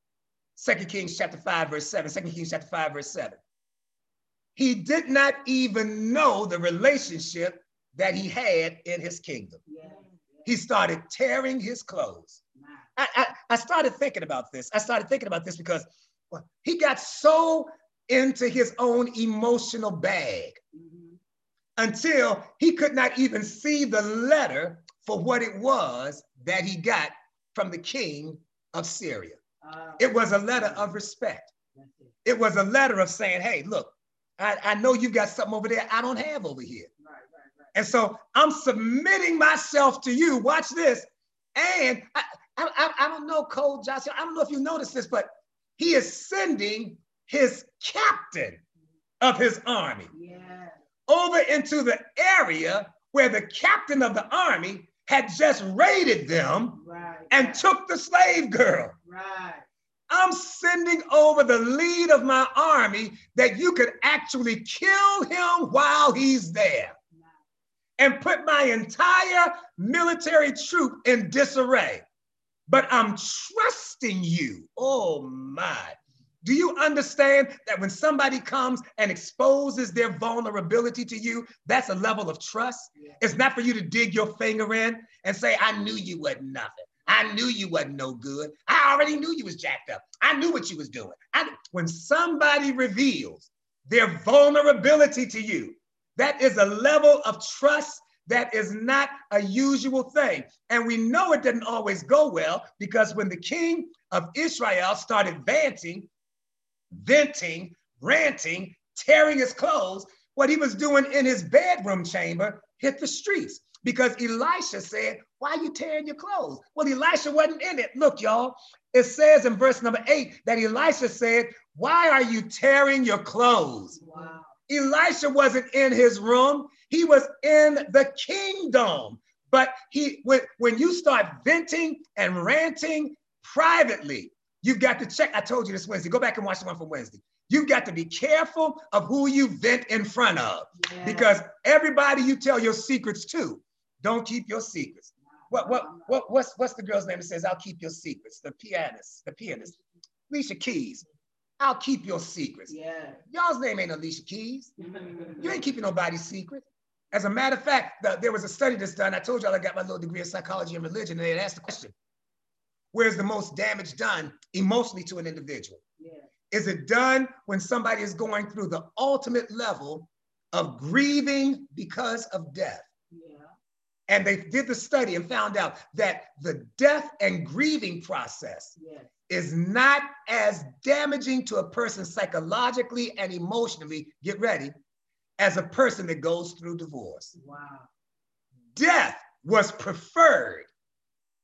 Second Kings chapter 5, verse 7. Second Kings chapter 5, verse 7. He did not even know the relationship that he had in his kingdom. Yeah. He started tearing his clothes. I, I, I, started thinking about this. I started thinking about this because well, he got so into his own emotional bag mm-hmm. until he could not even see the letter for what it was that he got from the king of Syria. Uh, it was a letter of respect. It was a letter of saying, hey, look, I, I know you've got something over there I don't have over here. And so I'm submitting myself to you. Watch this. And I, I, I don't know, Cole Joshua, I don't know if you noticed this, but he is sending his captain of his army yeah. over into the area where the captain of the army had just raided them right. and took the slave girl. Right. I'm sending over the lead of my army that you could actually kill him while he's there and put my entire military troop in disarray. But I'm trusting you. Oh my. Do you understand that when somebody comes and exposes their vulnerability to you, that's a level of trust? Yeah. It's not for you to dig your finger in and say, I knew you wasn't nothing. I knew you wasn't no good. I already knew you was jacked up. I knew what you was doing. I, when somebody reveals their vulnerability to you, that is a level of trust that is not a usual thing. And we know it didn't always go well because when the king of Israel started venting, venting, ranting, tearing his clothes, what he was doing in his bedroom chamber hit the streets because Elisha said, Why are you tearing your clothes? Well, Elisha wasn't in it. Look, y'all, it says in verse number eight that Elisha said, Why are you tearing your clothes? Wow. Elisha wasn't in his room. He was in the kingdom. But he when, when you start venting and ranting privately, you've got to check. I told you this Wednesday. Go back and watch the one from Wednesday. You've got to be careful of who you vent in front of yeah. because everybody you tell your secrets to, don't keep your secrets. What what what what's what's the girl's name that says I'll keep your secrets? The pianist, the pianist, Alicia Keys. I'll keep your secrets. Yeah. Y'all's name ain't Alicia Keys. *laughs* you ain't keeping nobody's secret. As a matter of fact, the, there was a study that's done. I told y'all I got my little degree in psychology and religion, and they asked the question where's the most damage done emotionally to an individual? Yeah. Is it done when somebody is going through the ultimate level of grieving because of death? And they did the study and found out that the death and grieving process yes. is not as damaging to a person psychologically and emotionally, get ready, as a person that goes through divorce. Wow. Death was preferred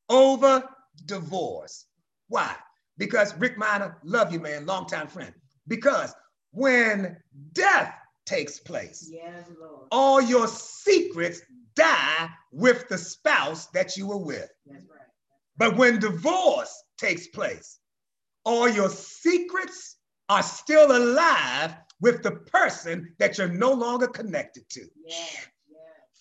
over divorce. Why? Because Rick Miner, love you, man, longtime friend. Because when death takes place, yes, all your secrets die with the spouse that you were with. That's right. But when divorce takes place, all your secrets are still alive with the person that you're no longer connected to. Yes.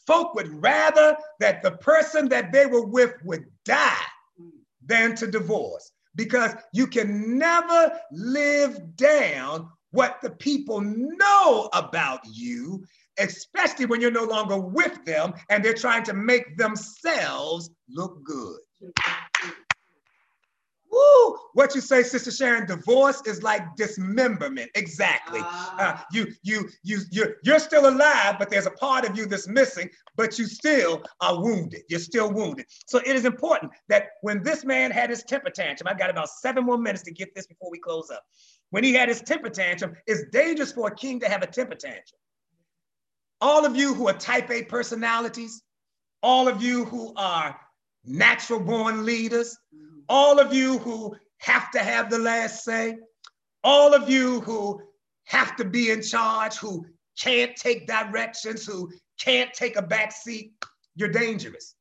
Folk would rather that the person that they were with would die mm. than to divorce because you can never live down what the people know about you, especially when you're no longer with them and they're trying to make themselves look good. Woo! What you say, Sister Sharon? Divorce is like dismemberment. Exactly. Uh, uh, you, you, you, you're, you're still alive, but there's a part of you that's missing. But you still are wounded. You're still wounded. So it is important that when this man had his temper tantrum, I've got about seven more minutes to get this before we close up. When he had his temper tantrum, it's dangerous for a king to have a temper tantrum. All of you who are type A personalities, all of you who are natural born leaders, all of you who have to have the last say, all of you who have to be in charge, who can't take directions, who can't take a back seat, you're dangerous.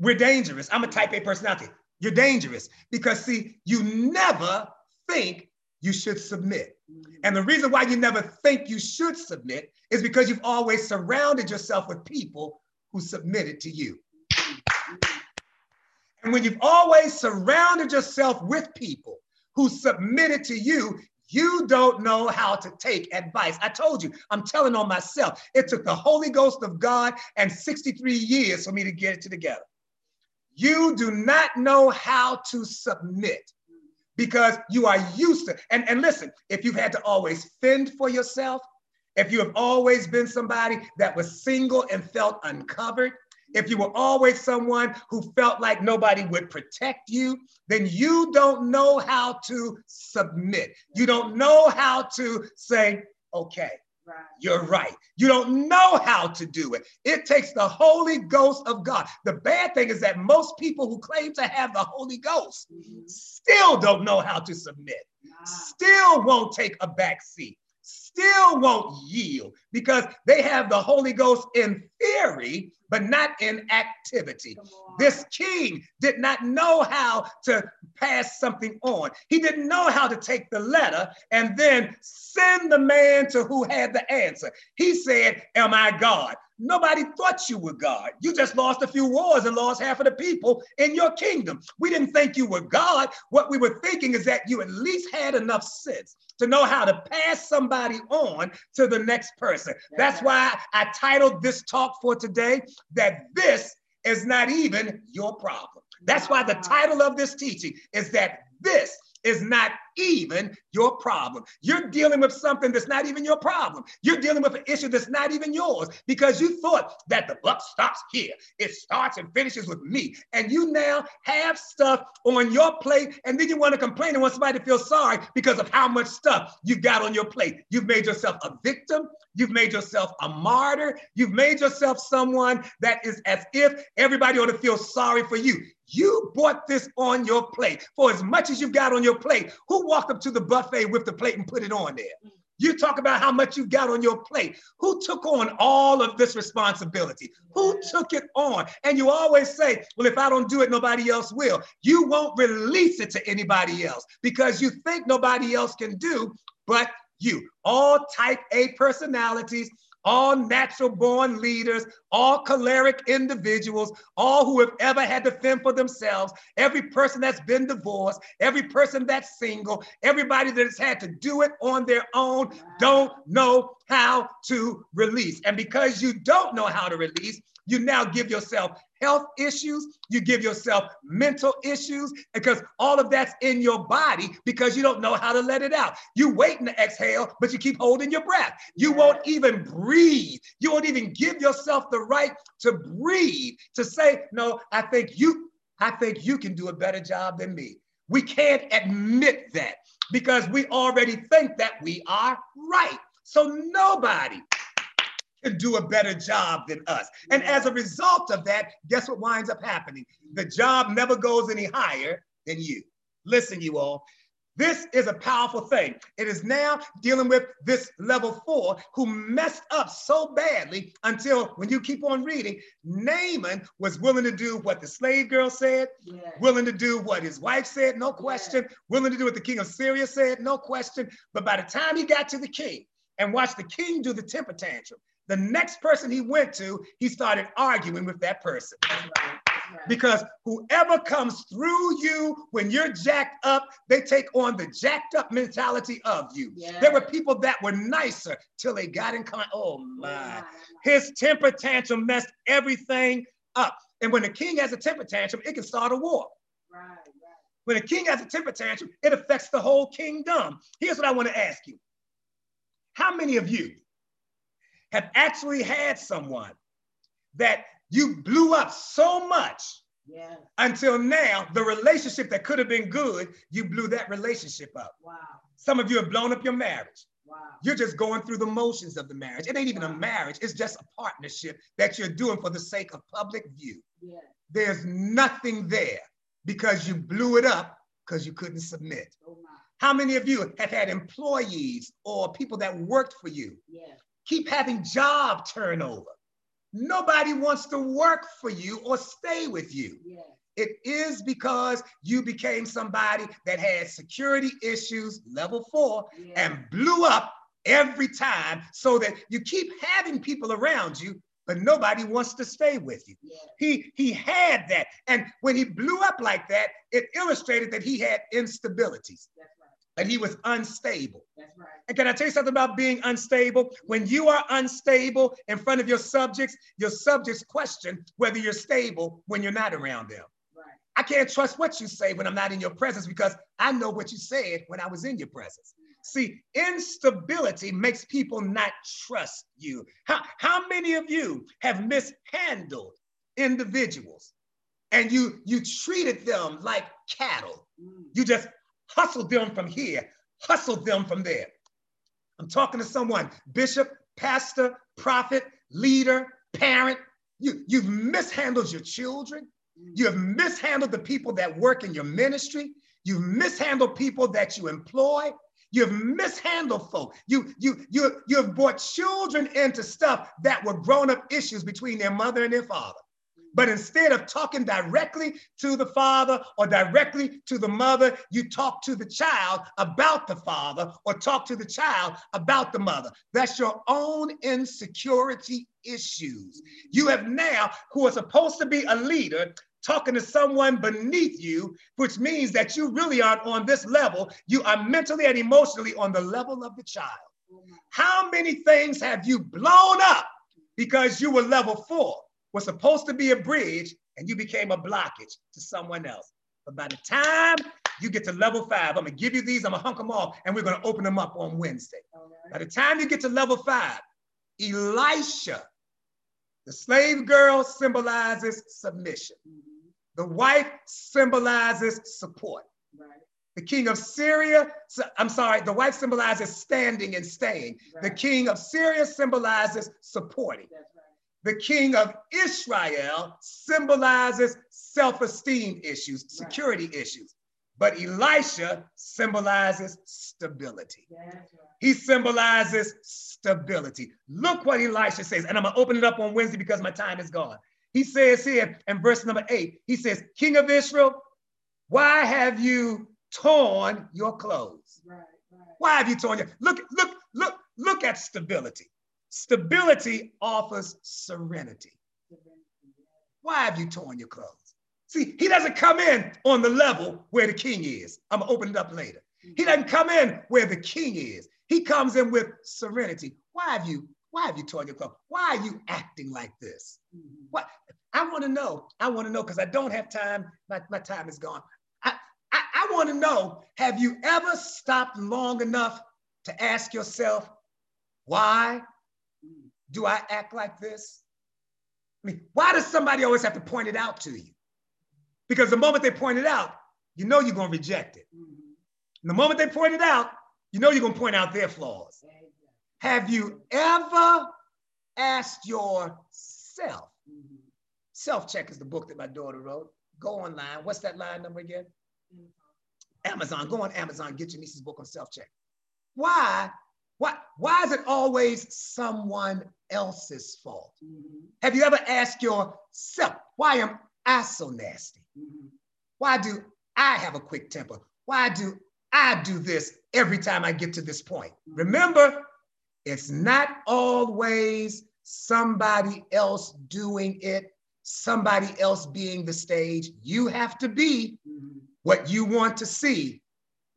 We're dangerous. I'm a type A personality. You're dangerous because, see, you never think you should submit. Mm-hmm. And the reason why you never think you should submit is because you've always surrounded yourself with people who submitted to you. Mm-hmm. And when you've always surrounded yourself with people who submitted to you, you don't know how to take advice. I told you, I'm telling on myself. It took the Holy Ghost of God and 63 years for me to get it together. You do not know how to submit because you are used to. And, and listen, if you've had to always fend for yourself, if you have always been somebody that was single and felt uncovered, if you were always someone who felt like nobody would protect you, then you don't know how to submit. You don't know how to say, okay, Right. You're right. You don't know how to do it. It takes the Holy Ghost of God. The bad thing is that most people who claim to have the Holy Ghost mm-hmm. still don't know how to submit, still won't take a back seat, still won't yield because they have the Holy Ghost in theory, but not in activity. This king did not know how to pass something on. He didn't know how to take the letter and then send the man to who had the answer. He said, Am I God? Nobody thought you were God. You just lost a few wars and lost half of the people in your kingdom. We didn't think you were God. What we were thinking is that you at least had enough sense to know how to pass somebody on to the next person. That's why I titled this talk for today that this is not even your problem. That's why the title of this teaching is that this is not even your problem. You're dealing with something that's not even your problem. You're dealing with an issue that's not even yours because you thought that the buck stops here. It starts and finishes with me. And you now have stuff on your plate, and then you want to complain and want somebody to feel sorry because of how much stuff you've got on your plate. You've made yourself a victim. You've made yourself a martyr. You've made yourself someone that is as if everybody ought to feel sorry for you. You brought this on your plate. For as much as you've got on your plate, who walked up to the buffet with the plate and put it on there? You talk about how much you got on your plate. Who took on all of this responsibility? Who took it on? And you always say, well, if I don't do it, nobody else will. You won't release it to anybody else because you think nobody else can do but you. All type A personalities all natural born leaders, all choleric individuals, all who have ever had to fend for themselves, every person that's been divorced, every person that's single, everybody that's had to do it on their own, don't know how to release. And because you don't know how to release, you now give yourself health issues, you give yourself mental issues, because all of that's in your body because you don't know how to let it out. You waiting to exhale, but you keep holding your breath. You won't even breathe. You won't even give yourself the right to breathe, to say, no, I think you, I think you can do a better job than me. We can't admit that because we already think that we are right. So nobody do a better job than us. And as a result of that, guess what winds up happening? The job never goes any higher than you. Listen, you all, this is a powerful thing. It is now dealing with this level four who messed up so badly until when you keep on reading, Naaman was willing to do what the slave girl said, yeah. willing to do what his wife said, no question, yeah. willing to do what the king of Syria said, no question. But by the time he got to the king and watched the king do the temper tantrum, the next person he went to, he started arguing with that person. Because whoever comes through you when you're jacked up, they take on the jacked up mentality of you. Yeah. There were people that were nicer till they got in contact. Oh my. His temper tantrum messed everything up. And when a king has a temper tantrum, it can start a war. Right, right. When a king has a temper tantrum, it affects the whole kingdom. Here's what I want to ask you How many of you have actually had someone that you blew up so much yeah. until now, the relationship that could have been good, you blew that relationship up. Wow. Some of you have blown up your marriage. Wow. You're just going through the motions of the marriage. It ain't even wow. a marriage, it's just a partnership that you're doing for the sake of public view. Yeah. There's nothing there because you blew it up because you couldn't submit. Oh How many of you have had employees or people that worked for you yeah keep having job turnover. Nobody wants to work for you or stay with you. Yeah. It is because you became somebody that had security issues, level four, yeah. and blew up every time so that you keep having people around you, but nobody wants to stay with you. Yeah. He, he had that. And when he blew up like that, it illustrated that he had instabilities. That's that he was unstable. That's right. And can I tell you something about being unstable? When you are unstable in front of your subjects, your subjects question whether you're stable when you're not around them. Right. I can't trust what you say when I'm not in your presence because I know what you said when I was in your presence. See, instability makes people not trust you. How, how many of you have mishandled individuals and you you treated them like cattle? Mm. You just hustle them from here, hustle them from there. I'm talking to someone, bishop, pastor, prophet, leader, parent. You, you've mishandled your children. You have mishandled the people that work in your ministry. You've mishandled people that you employ. You've mishandled folk. You, you, you, you have brought children into stuff that were grown up issues between their mother and their father. But instead of talking directly to the father or directly to the mother, you talk to the child about the father or talk to the child about the mother. That's your own insecurity issues. You have now, who are supposed to be a leader, talking to someone beneath you, which means that you really aren't on this level. You are mentally and emotionally on the level of the child. How many things have you blown up because you were level four? Was supposed to be a bridge and you became a blockage to someone else. But by the time you get to level five, I'm gonna give you these, I'm gonna hunk them off, and we're gonna open them up on Wednesday. Right. By the time you get to level five, Elisha, the slave girl symbolizes submission. Mm-hmm. The wife symbolizes support. Right. The king of Syria, I'm sorry, the wife symbolizes standing and staying. Right. The king of Syria symbolizes supporting. The king of Israel symbolizes self esteem issues, security right. issues. But Elisha symbolizes stability. Right. He symbolizes stability. Look what Elisha says. And I'm going to open it up on Wednesday because my time is gone. He says here in verse number eight, he says, King of Israel, why have you torn your clothes? Right, why have you torn your look, look, look, look at stability. Stability offers serenity. Why have you torn your clothes? See, he doesn't come in on the level where the king is. I'm gonna open it up later. He doesn't come in where the king is. He comes in with serenity. Why have you, why have you torn your clothes? Why are you acting like this? Mm-hmm. What I want to know. I want to know because I don't have time. My, my time is gone. I, I, I want to know, have you ever stopped long enough to ask yourself, why do I act like this? I mean, why does somebody always have to point it out to you? Because the moment they point it out, you know you're going to reject it. Mm-hmm. And the moment they point it out, you know you're going to point out their flaws. Have you ever asked yourself? Mm-hmm. Self Check is the book that my daughter wrote. Go online. What's that line number again? Amazon. Go on Amazon. Get your niece's book on self check. Why? Why, why is it always someone else's fault? Mm-hmm. Have you ever asked yourself, why am I so nasty? Mm-hmm. Why do I have a quick temper? Why do I do this every time I get to this point? Mm-hmm. Remember, it's not always somebody else doing it, somebody else being the stage. You have to be mm-hmm. what you want to see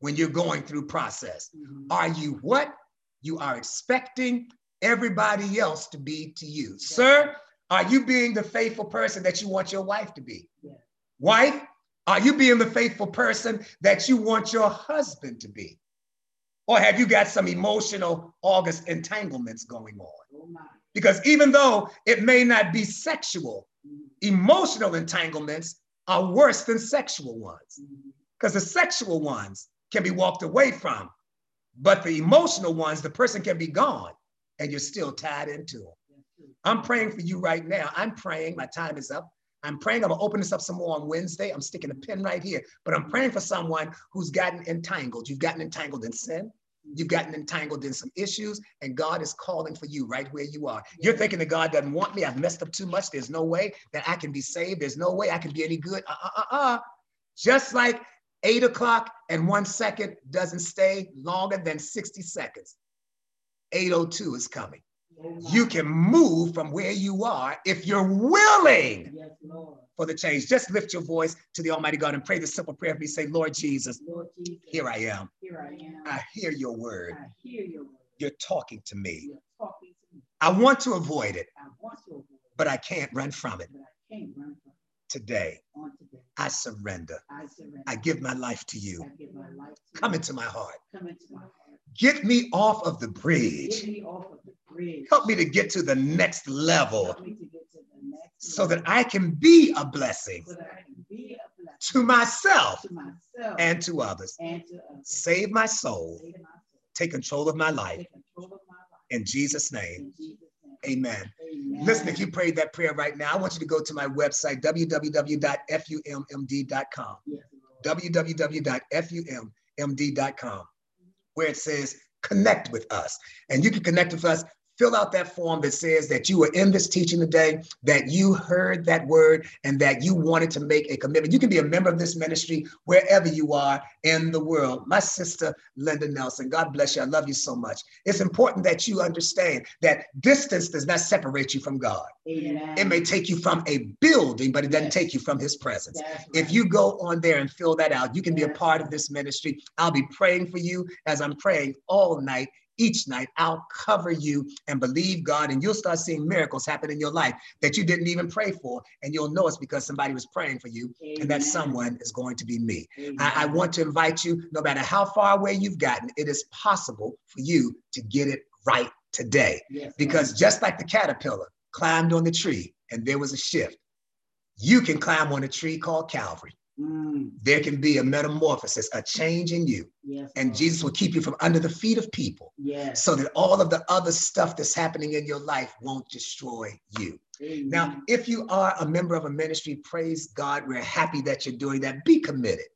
when you're going through process. Mm-hmm. Are you what you are expecting everybody else to be to you? Yeah. Sir, are you being the faithful person that you want your wife to be? Yeah. Wife, are you being the faithful person that you want your husband to be? Or have you got some emotional August entanglements going on? Oh because even though it may not be sexual, mm-hmm. emotional entanglements are worse than sexual ones. Because mm-hmm. the sexual ones can be walked away from, but the emotional ones, the person can be gone and you're still tied into them. I'm praying for you right now. I'm praying, my time is up. I'm praying. I'm gonna open this up some more on Wednesday. I'm sticking a pin right here, but I'm praying for someone who's gotten entangled. You've gotten entangled in sin. You've gotten entangled in some issues, and God is calling for you right where you are. You're thinking that God doesn't want me. I've messed up too much. There's no way that I can be saved. There's no way I can be any good. Uh, uh, uh, uh. Just like eight o'clock and one second doesn't stay longer than 60 seconds. 802 is coming you can move from where you are if you're willing yes, for the change. Just lift your voice to the Almighty God and pray this simple prayer for me. Say, Lord Jesus, Lord Jesus here, I am. here I am. I hear your word. I hear your word. You're talking to me. Talking to me. I want to avoid it, I want to avoid but I can't run from it. But I can't run from it. Today, today I, surrender. I surrender. I give my life to you. Life to Come you. into my heart. Come into my heart. Get me off of the bridge. Get me off of the bridge. Help me to get to the next level so that I can be a blessing, so be a blessing to, myself to myself and to others. And to others. Save my soul. Save my soul. Take control of my life. Of my life. In Jesus'. In Jesus name. Amen. Listen, if you prayed that prayer right now, I want you to go to my website, www.fummd.com. Yes, www.fummd.com where it says connect with us. And you can connect with us fill out that form that says that you were in this teaching today, that you heard that word, and that you wanted to make a commitment. You can be a member of this ministry wherever you are in the world. My sister, Linda Nelson, God bless you. I love you so much. It's important that you understand that distance does not separate you from God. Amen. It may take you from a building, but it doesn't yes. take you from his presence. Right. If you go on there and fill that out, you can yes. be a part of this ministry. I'll be praying for you as I'm praying all night each night. I'll cover you and believe God, and you'll start seeing miracles happen in your life that you didn't even pray for. And you'll know it's because somebody was praying for you, Amen. and that someone is going to be me. I, I want to invite you, no matter how far away you've gotten, it is possible for you to get it right today. Yes, because just like the caterpillar climbed on the tree and there was a shift, you can climb on a tree called Calvary. Mm. There can be a metamorphosis, a change in you. Yes, and Lord. Jesus will keep you from under the feet of people yes. so that all of the other stuff that's happening in your life won't destroy you. Amen. Now, if you are a member of a ministry, praise God, we're happy that you're doing that. Be committed.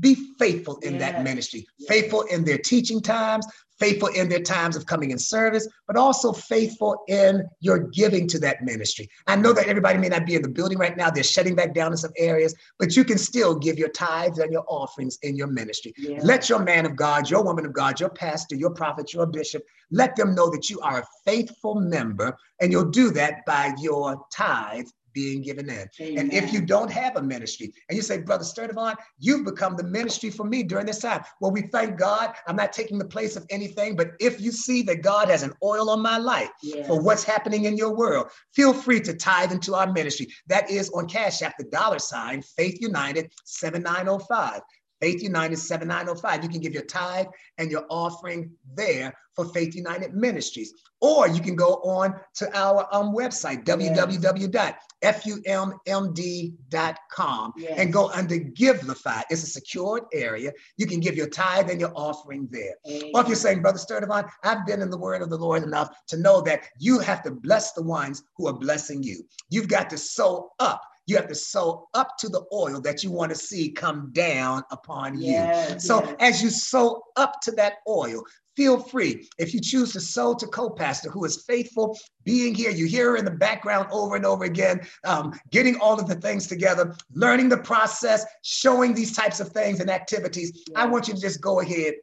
Be faithful in yes. that ministry, faithful in their teaching times, faithful in their times of coming in service, but also faithful in your giving to that ministry. I know that everybody may not be in the building right now, they're shutting back down in some areas, but you can still give your tithes and your offerings in your ministry. Yeah. Let your man of God, your woman of God, your pastor, your prophet, your bishop, let them know that you are a faithful member, and you'll do that by your tithe being given in. And if you don't have a ministry and you say, Brother Sturdivant, you've become the ministry for me during this time. Well, we thank God. I'm not taking the place of anything, but if you see that God has an oil on my life yes. for what's happening in your world, feel free to tithe into our ministry. That is on Cash App, the dollar sign, Faith United 7905. Faith United 7905. You can give your tithe and your offering there for Faith United Ministries. Or you can go on to our um, website, yes. www.fummd.com, yes. and go under Givelify. It's a secured area. You can give your tithe and your offering there. Amen. Or if you're saying, Brother Sturdivant, I've been in the word of the Lord enough to know that you have to bless the ones who are blessing you. You've got to sow up you have to sow up to the oil that you want to see come down upon yes, you. So yes. as you sow up to that oil, feel free. If you choose to sow to co-pastor who is faithful, being here, you hear her in the background over and over again, um, getting all of the things together, learning the process, showing these types of things and activities. Yes. I want you to just go ahead.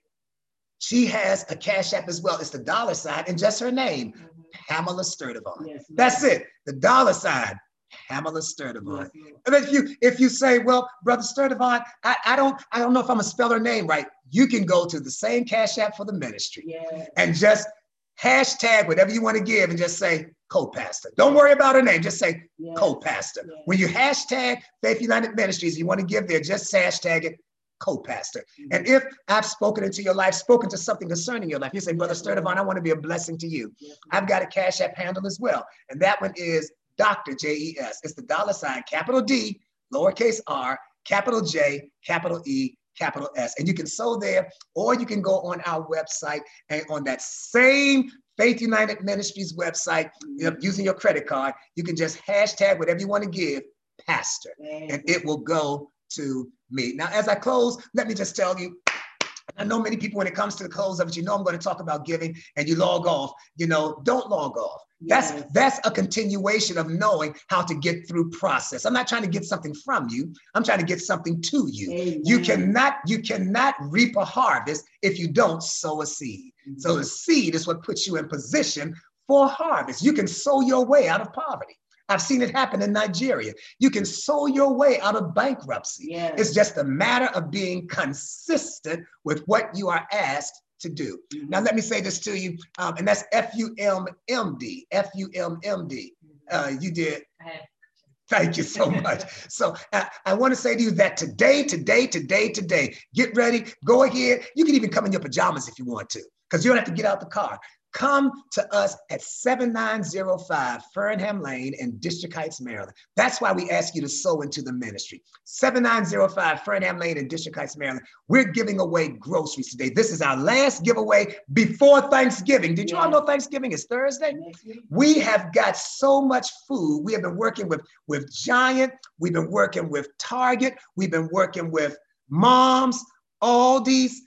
She has a cash app as well. It's the dollar sign and just her name, mm-hmm. Pamela Sturdivant. Yes, That's it. The dollar sign Pamela Sturdivant. And if you if you say, well, brother Sturdivant, I, I don't I don't know if I'm gonna spell her name right. You can go to the same cash app for the ministry yes. and just hashtag whatever you want to give and just say co-pastor. Don't worry about her name. Just say yes. co-pastor. Yes. When you hashtag Faith United Ministries, you want to give there, just hashtag it co-pastor. Mm-hmm. And if I've spoken into your life, spoken to something concerning your life, you say, Brother yes, Sturdivant, I want to be a blessing to you. I've got a cash app handle as well. And that one is Dr. J E S. It's the dollar sign, capital D, lowercase r, capital J, capital E, capital S. And you can sow there, or you can go on our website and on that same Faith United Ministries website, you know, mm-hmm. using your credit card, you can just hashtag whatever you want to give, Pastor, and mm-hmm. it will go to me. Now, as I close, let me just tell you I know many people, when it comes to the close of it, you know I'm going to talk about giving, and you log off. You know, don't log off. That's Yes. that's a continuation of knowing how to get through process. I'm not trying to get something from you. I'm trying to get something to you. You cannot you cannot reap a harvest if you don't sow a seed. So Mm-hmm. the seed is what puts you in position for harvest. You can sow your way out of poverty. I've seen it happen in Nigeria. You can sow your way out of bankruptcy. Yes. It's just a matter of being consistent with what you are asked to do. Mhm. Now, let me say this to you, um, and that's F U M M D. F U M M D. Uh, you did. Thank you so *laughs* much. So I, I want to say to you that today, today, today, today, get ready, go ahead. You can even come in your pajamas if you want to, because you don't have to get out the car. Come to us at 7905 Fernham Lane in District Heights, Maryland. That's why we ask you to sow into the ministry. 7905 Fernham Lane in District Heights, Maryland. We're giving away groceries today. This is our last giveaway before Thanksgiving. Did you all know Thanksgiving is Thursday? We have got so much food. We have been working with, with Giant, we've been working with Target, we've been working with Moms, Aldi's,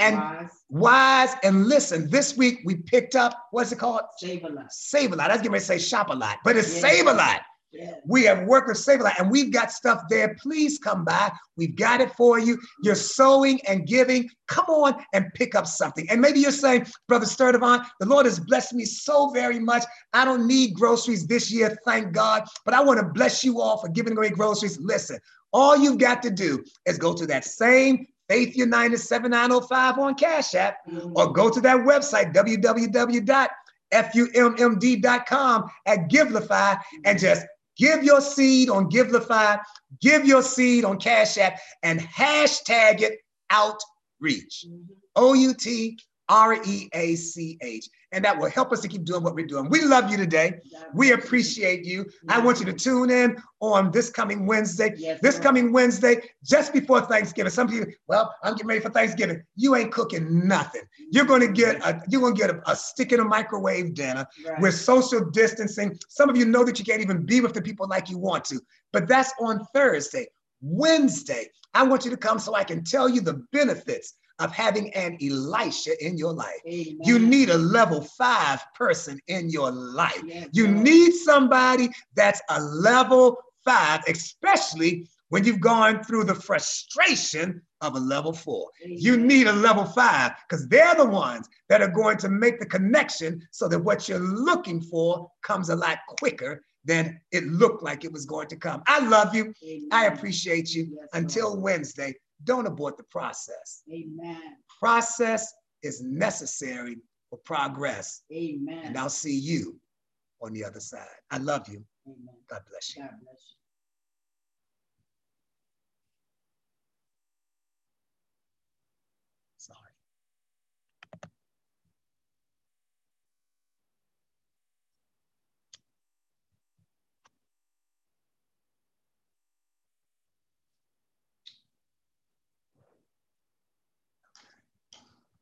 and Weis, Weis. And listen, this week we picked up, what's it called? save a lot. Save a lot. I was getting ready to say shop a lot, but it's Yeah. save a lot. Yeah. We have worked with Save a Lot and we've got stuff there. Please come by. We've got it for you. You're sowing and giving. Come on and pick up something. And maybe you're saying, Brother Sturdivant, the Lord has blessed me so very much. I don't need groceries this year, thank God. But I want to bless you all for giving away groceries. Listen, all you've got to do is go to that same Faith United 7905 on Cash App Mhm. or go to that website, www.fummd.com at Givelify and just give your seed on Givelify, give your seed on Cash App, and hashtag it outreach. Mhm. O U T R E A C H. And that will help us to keep doing what we're doing. We love you today. God We you. appreciate you. I want you to tune in on this coming Wednesday. Yes, This coming Wednesday, just before Thanksgiving. Some people, well, I'm getting ready for Thanksgiving. You ain't cooking nothing. You're gonna get a you're gonna get a, a stick in a microwave dinner Right. with social distancing. Some of you know that you can't even be with the people like you want to, but that's on Thursday. Wednesday, I want you to come so I can tell you the benefits of having an Elisha in your life. Amen. You need a level five person in your life. Yes, You Lord. need somebody that's a level five, especially when you've gone through the frustration of a level four. You need a level five because they're the ones that are going to make the connection so that what you're looking for comes a lot quicker than it looked like it was going to come. I love you. I appreciate you. Yes, Until Lord. Wednesday, don't abort the process. Amen. Process is necessary for progress. Amen. And I'll see you on the other side. I love you. Amen. God bless you. God bless you.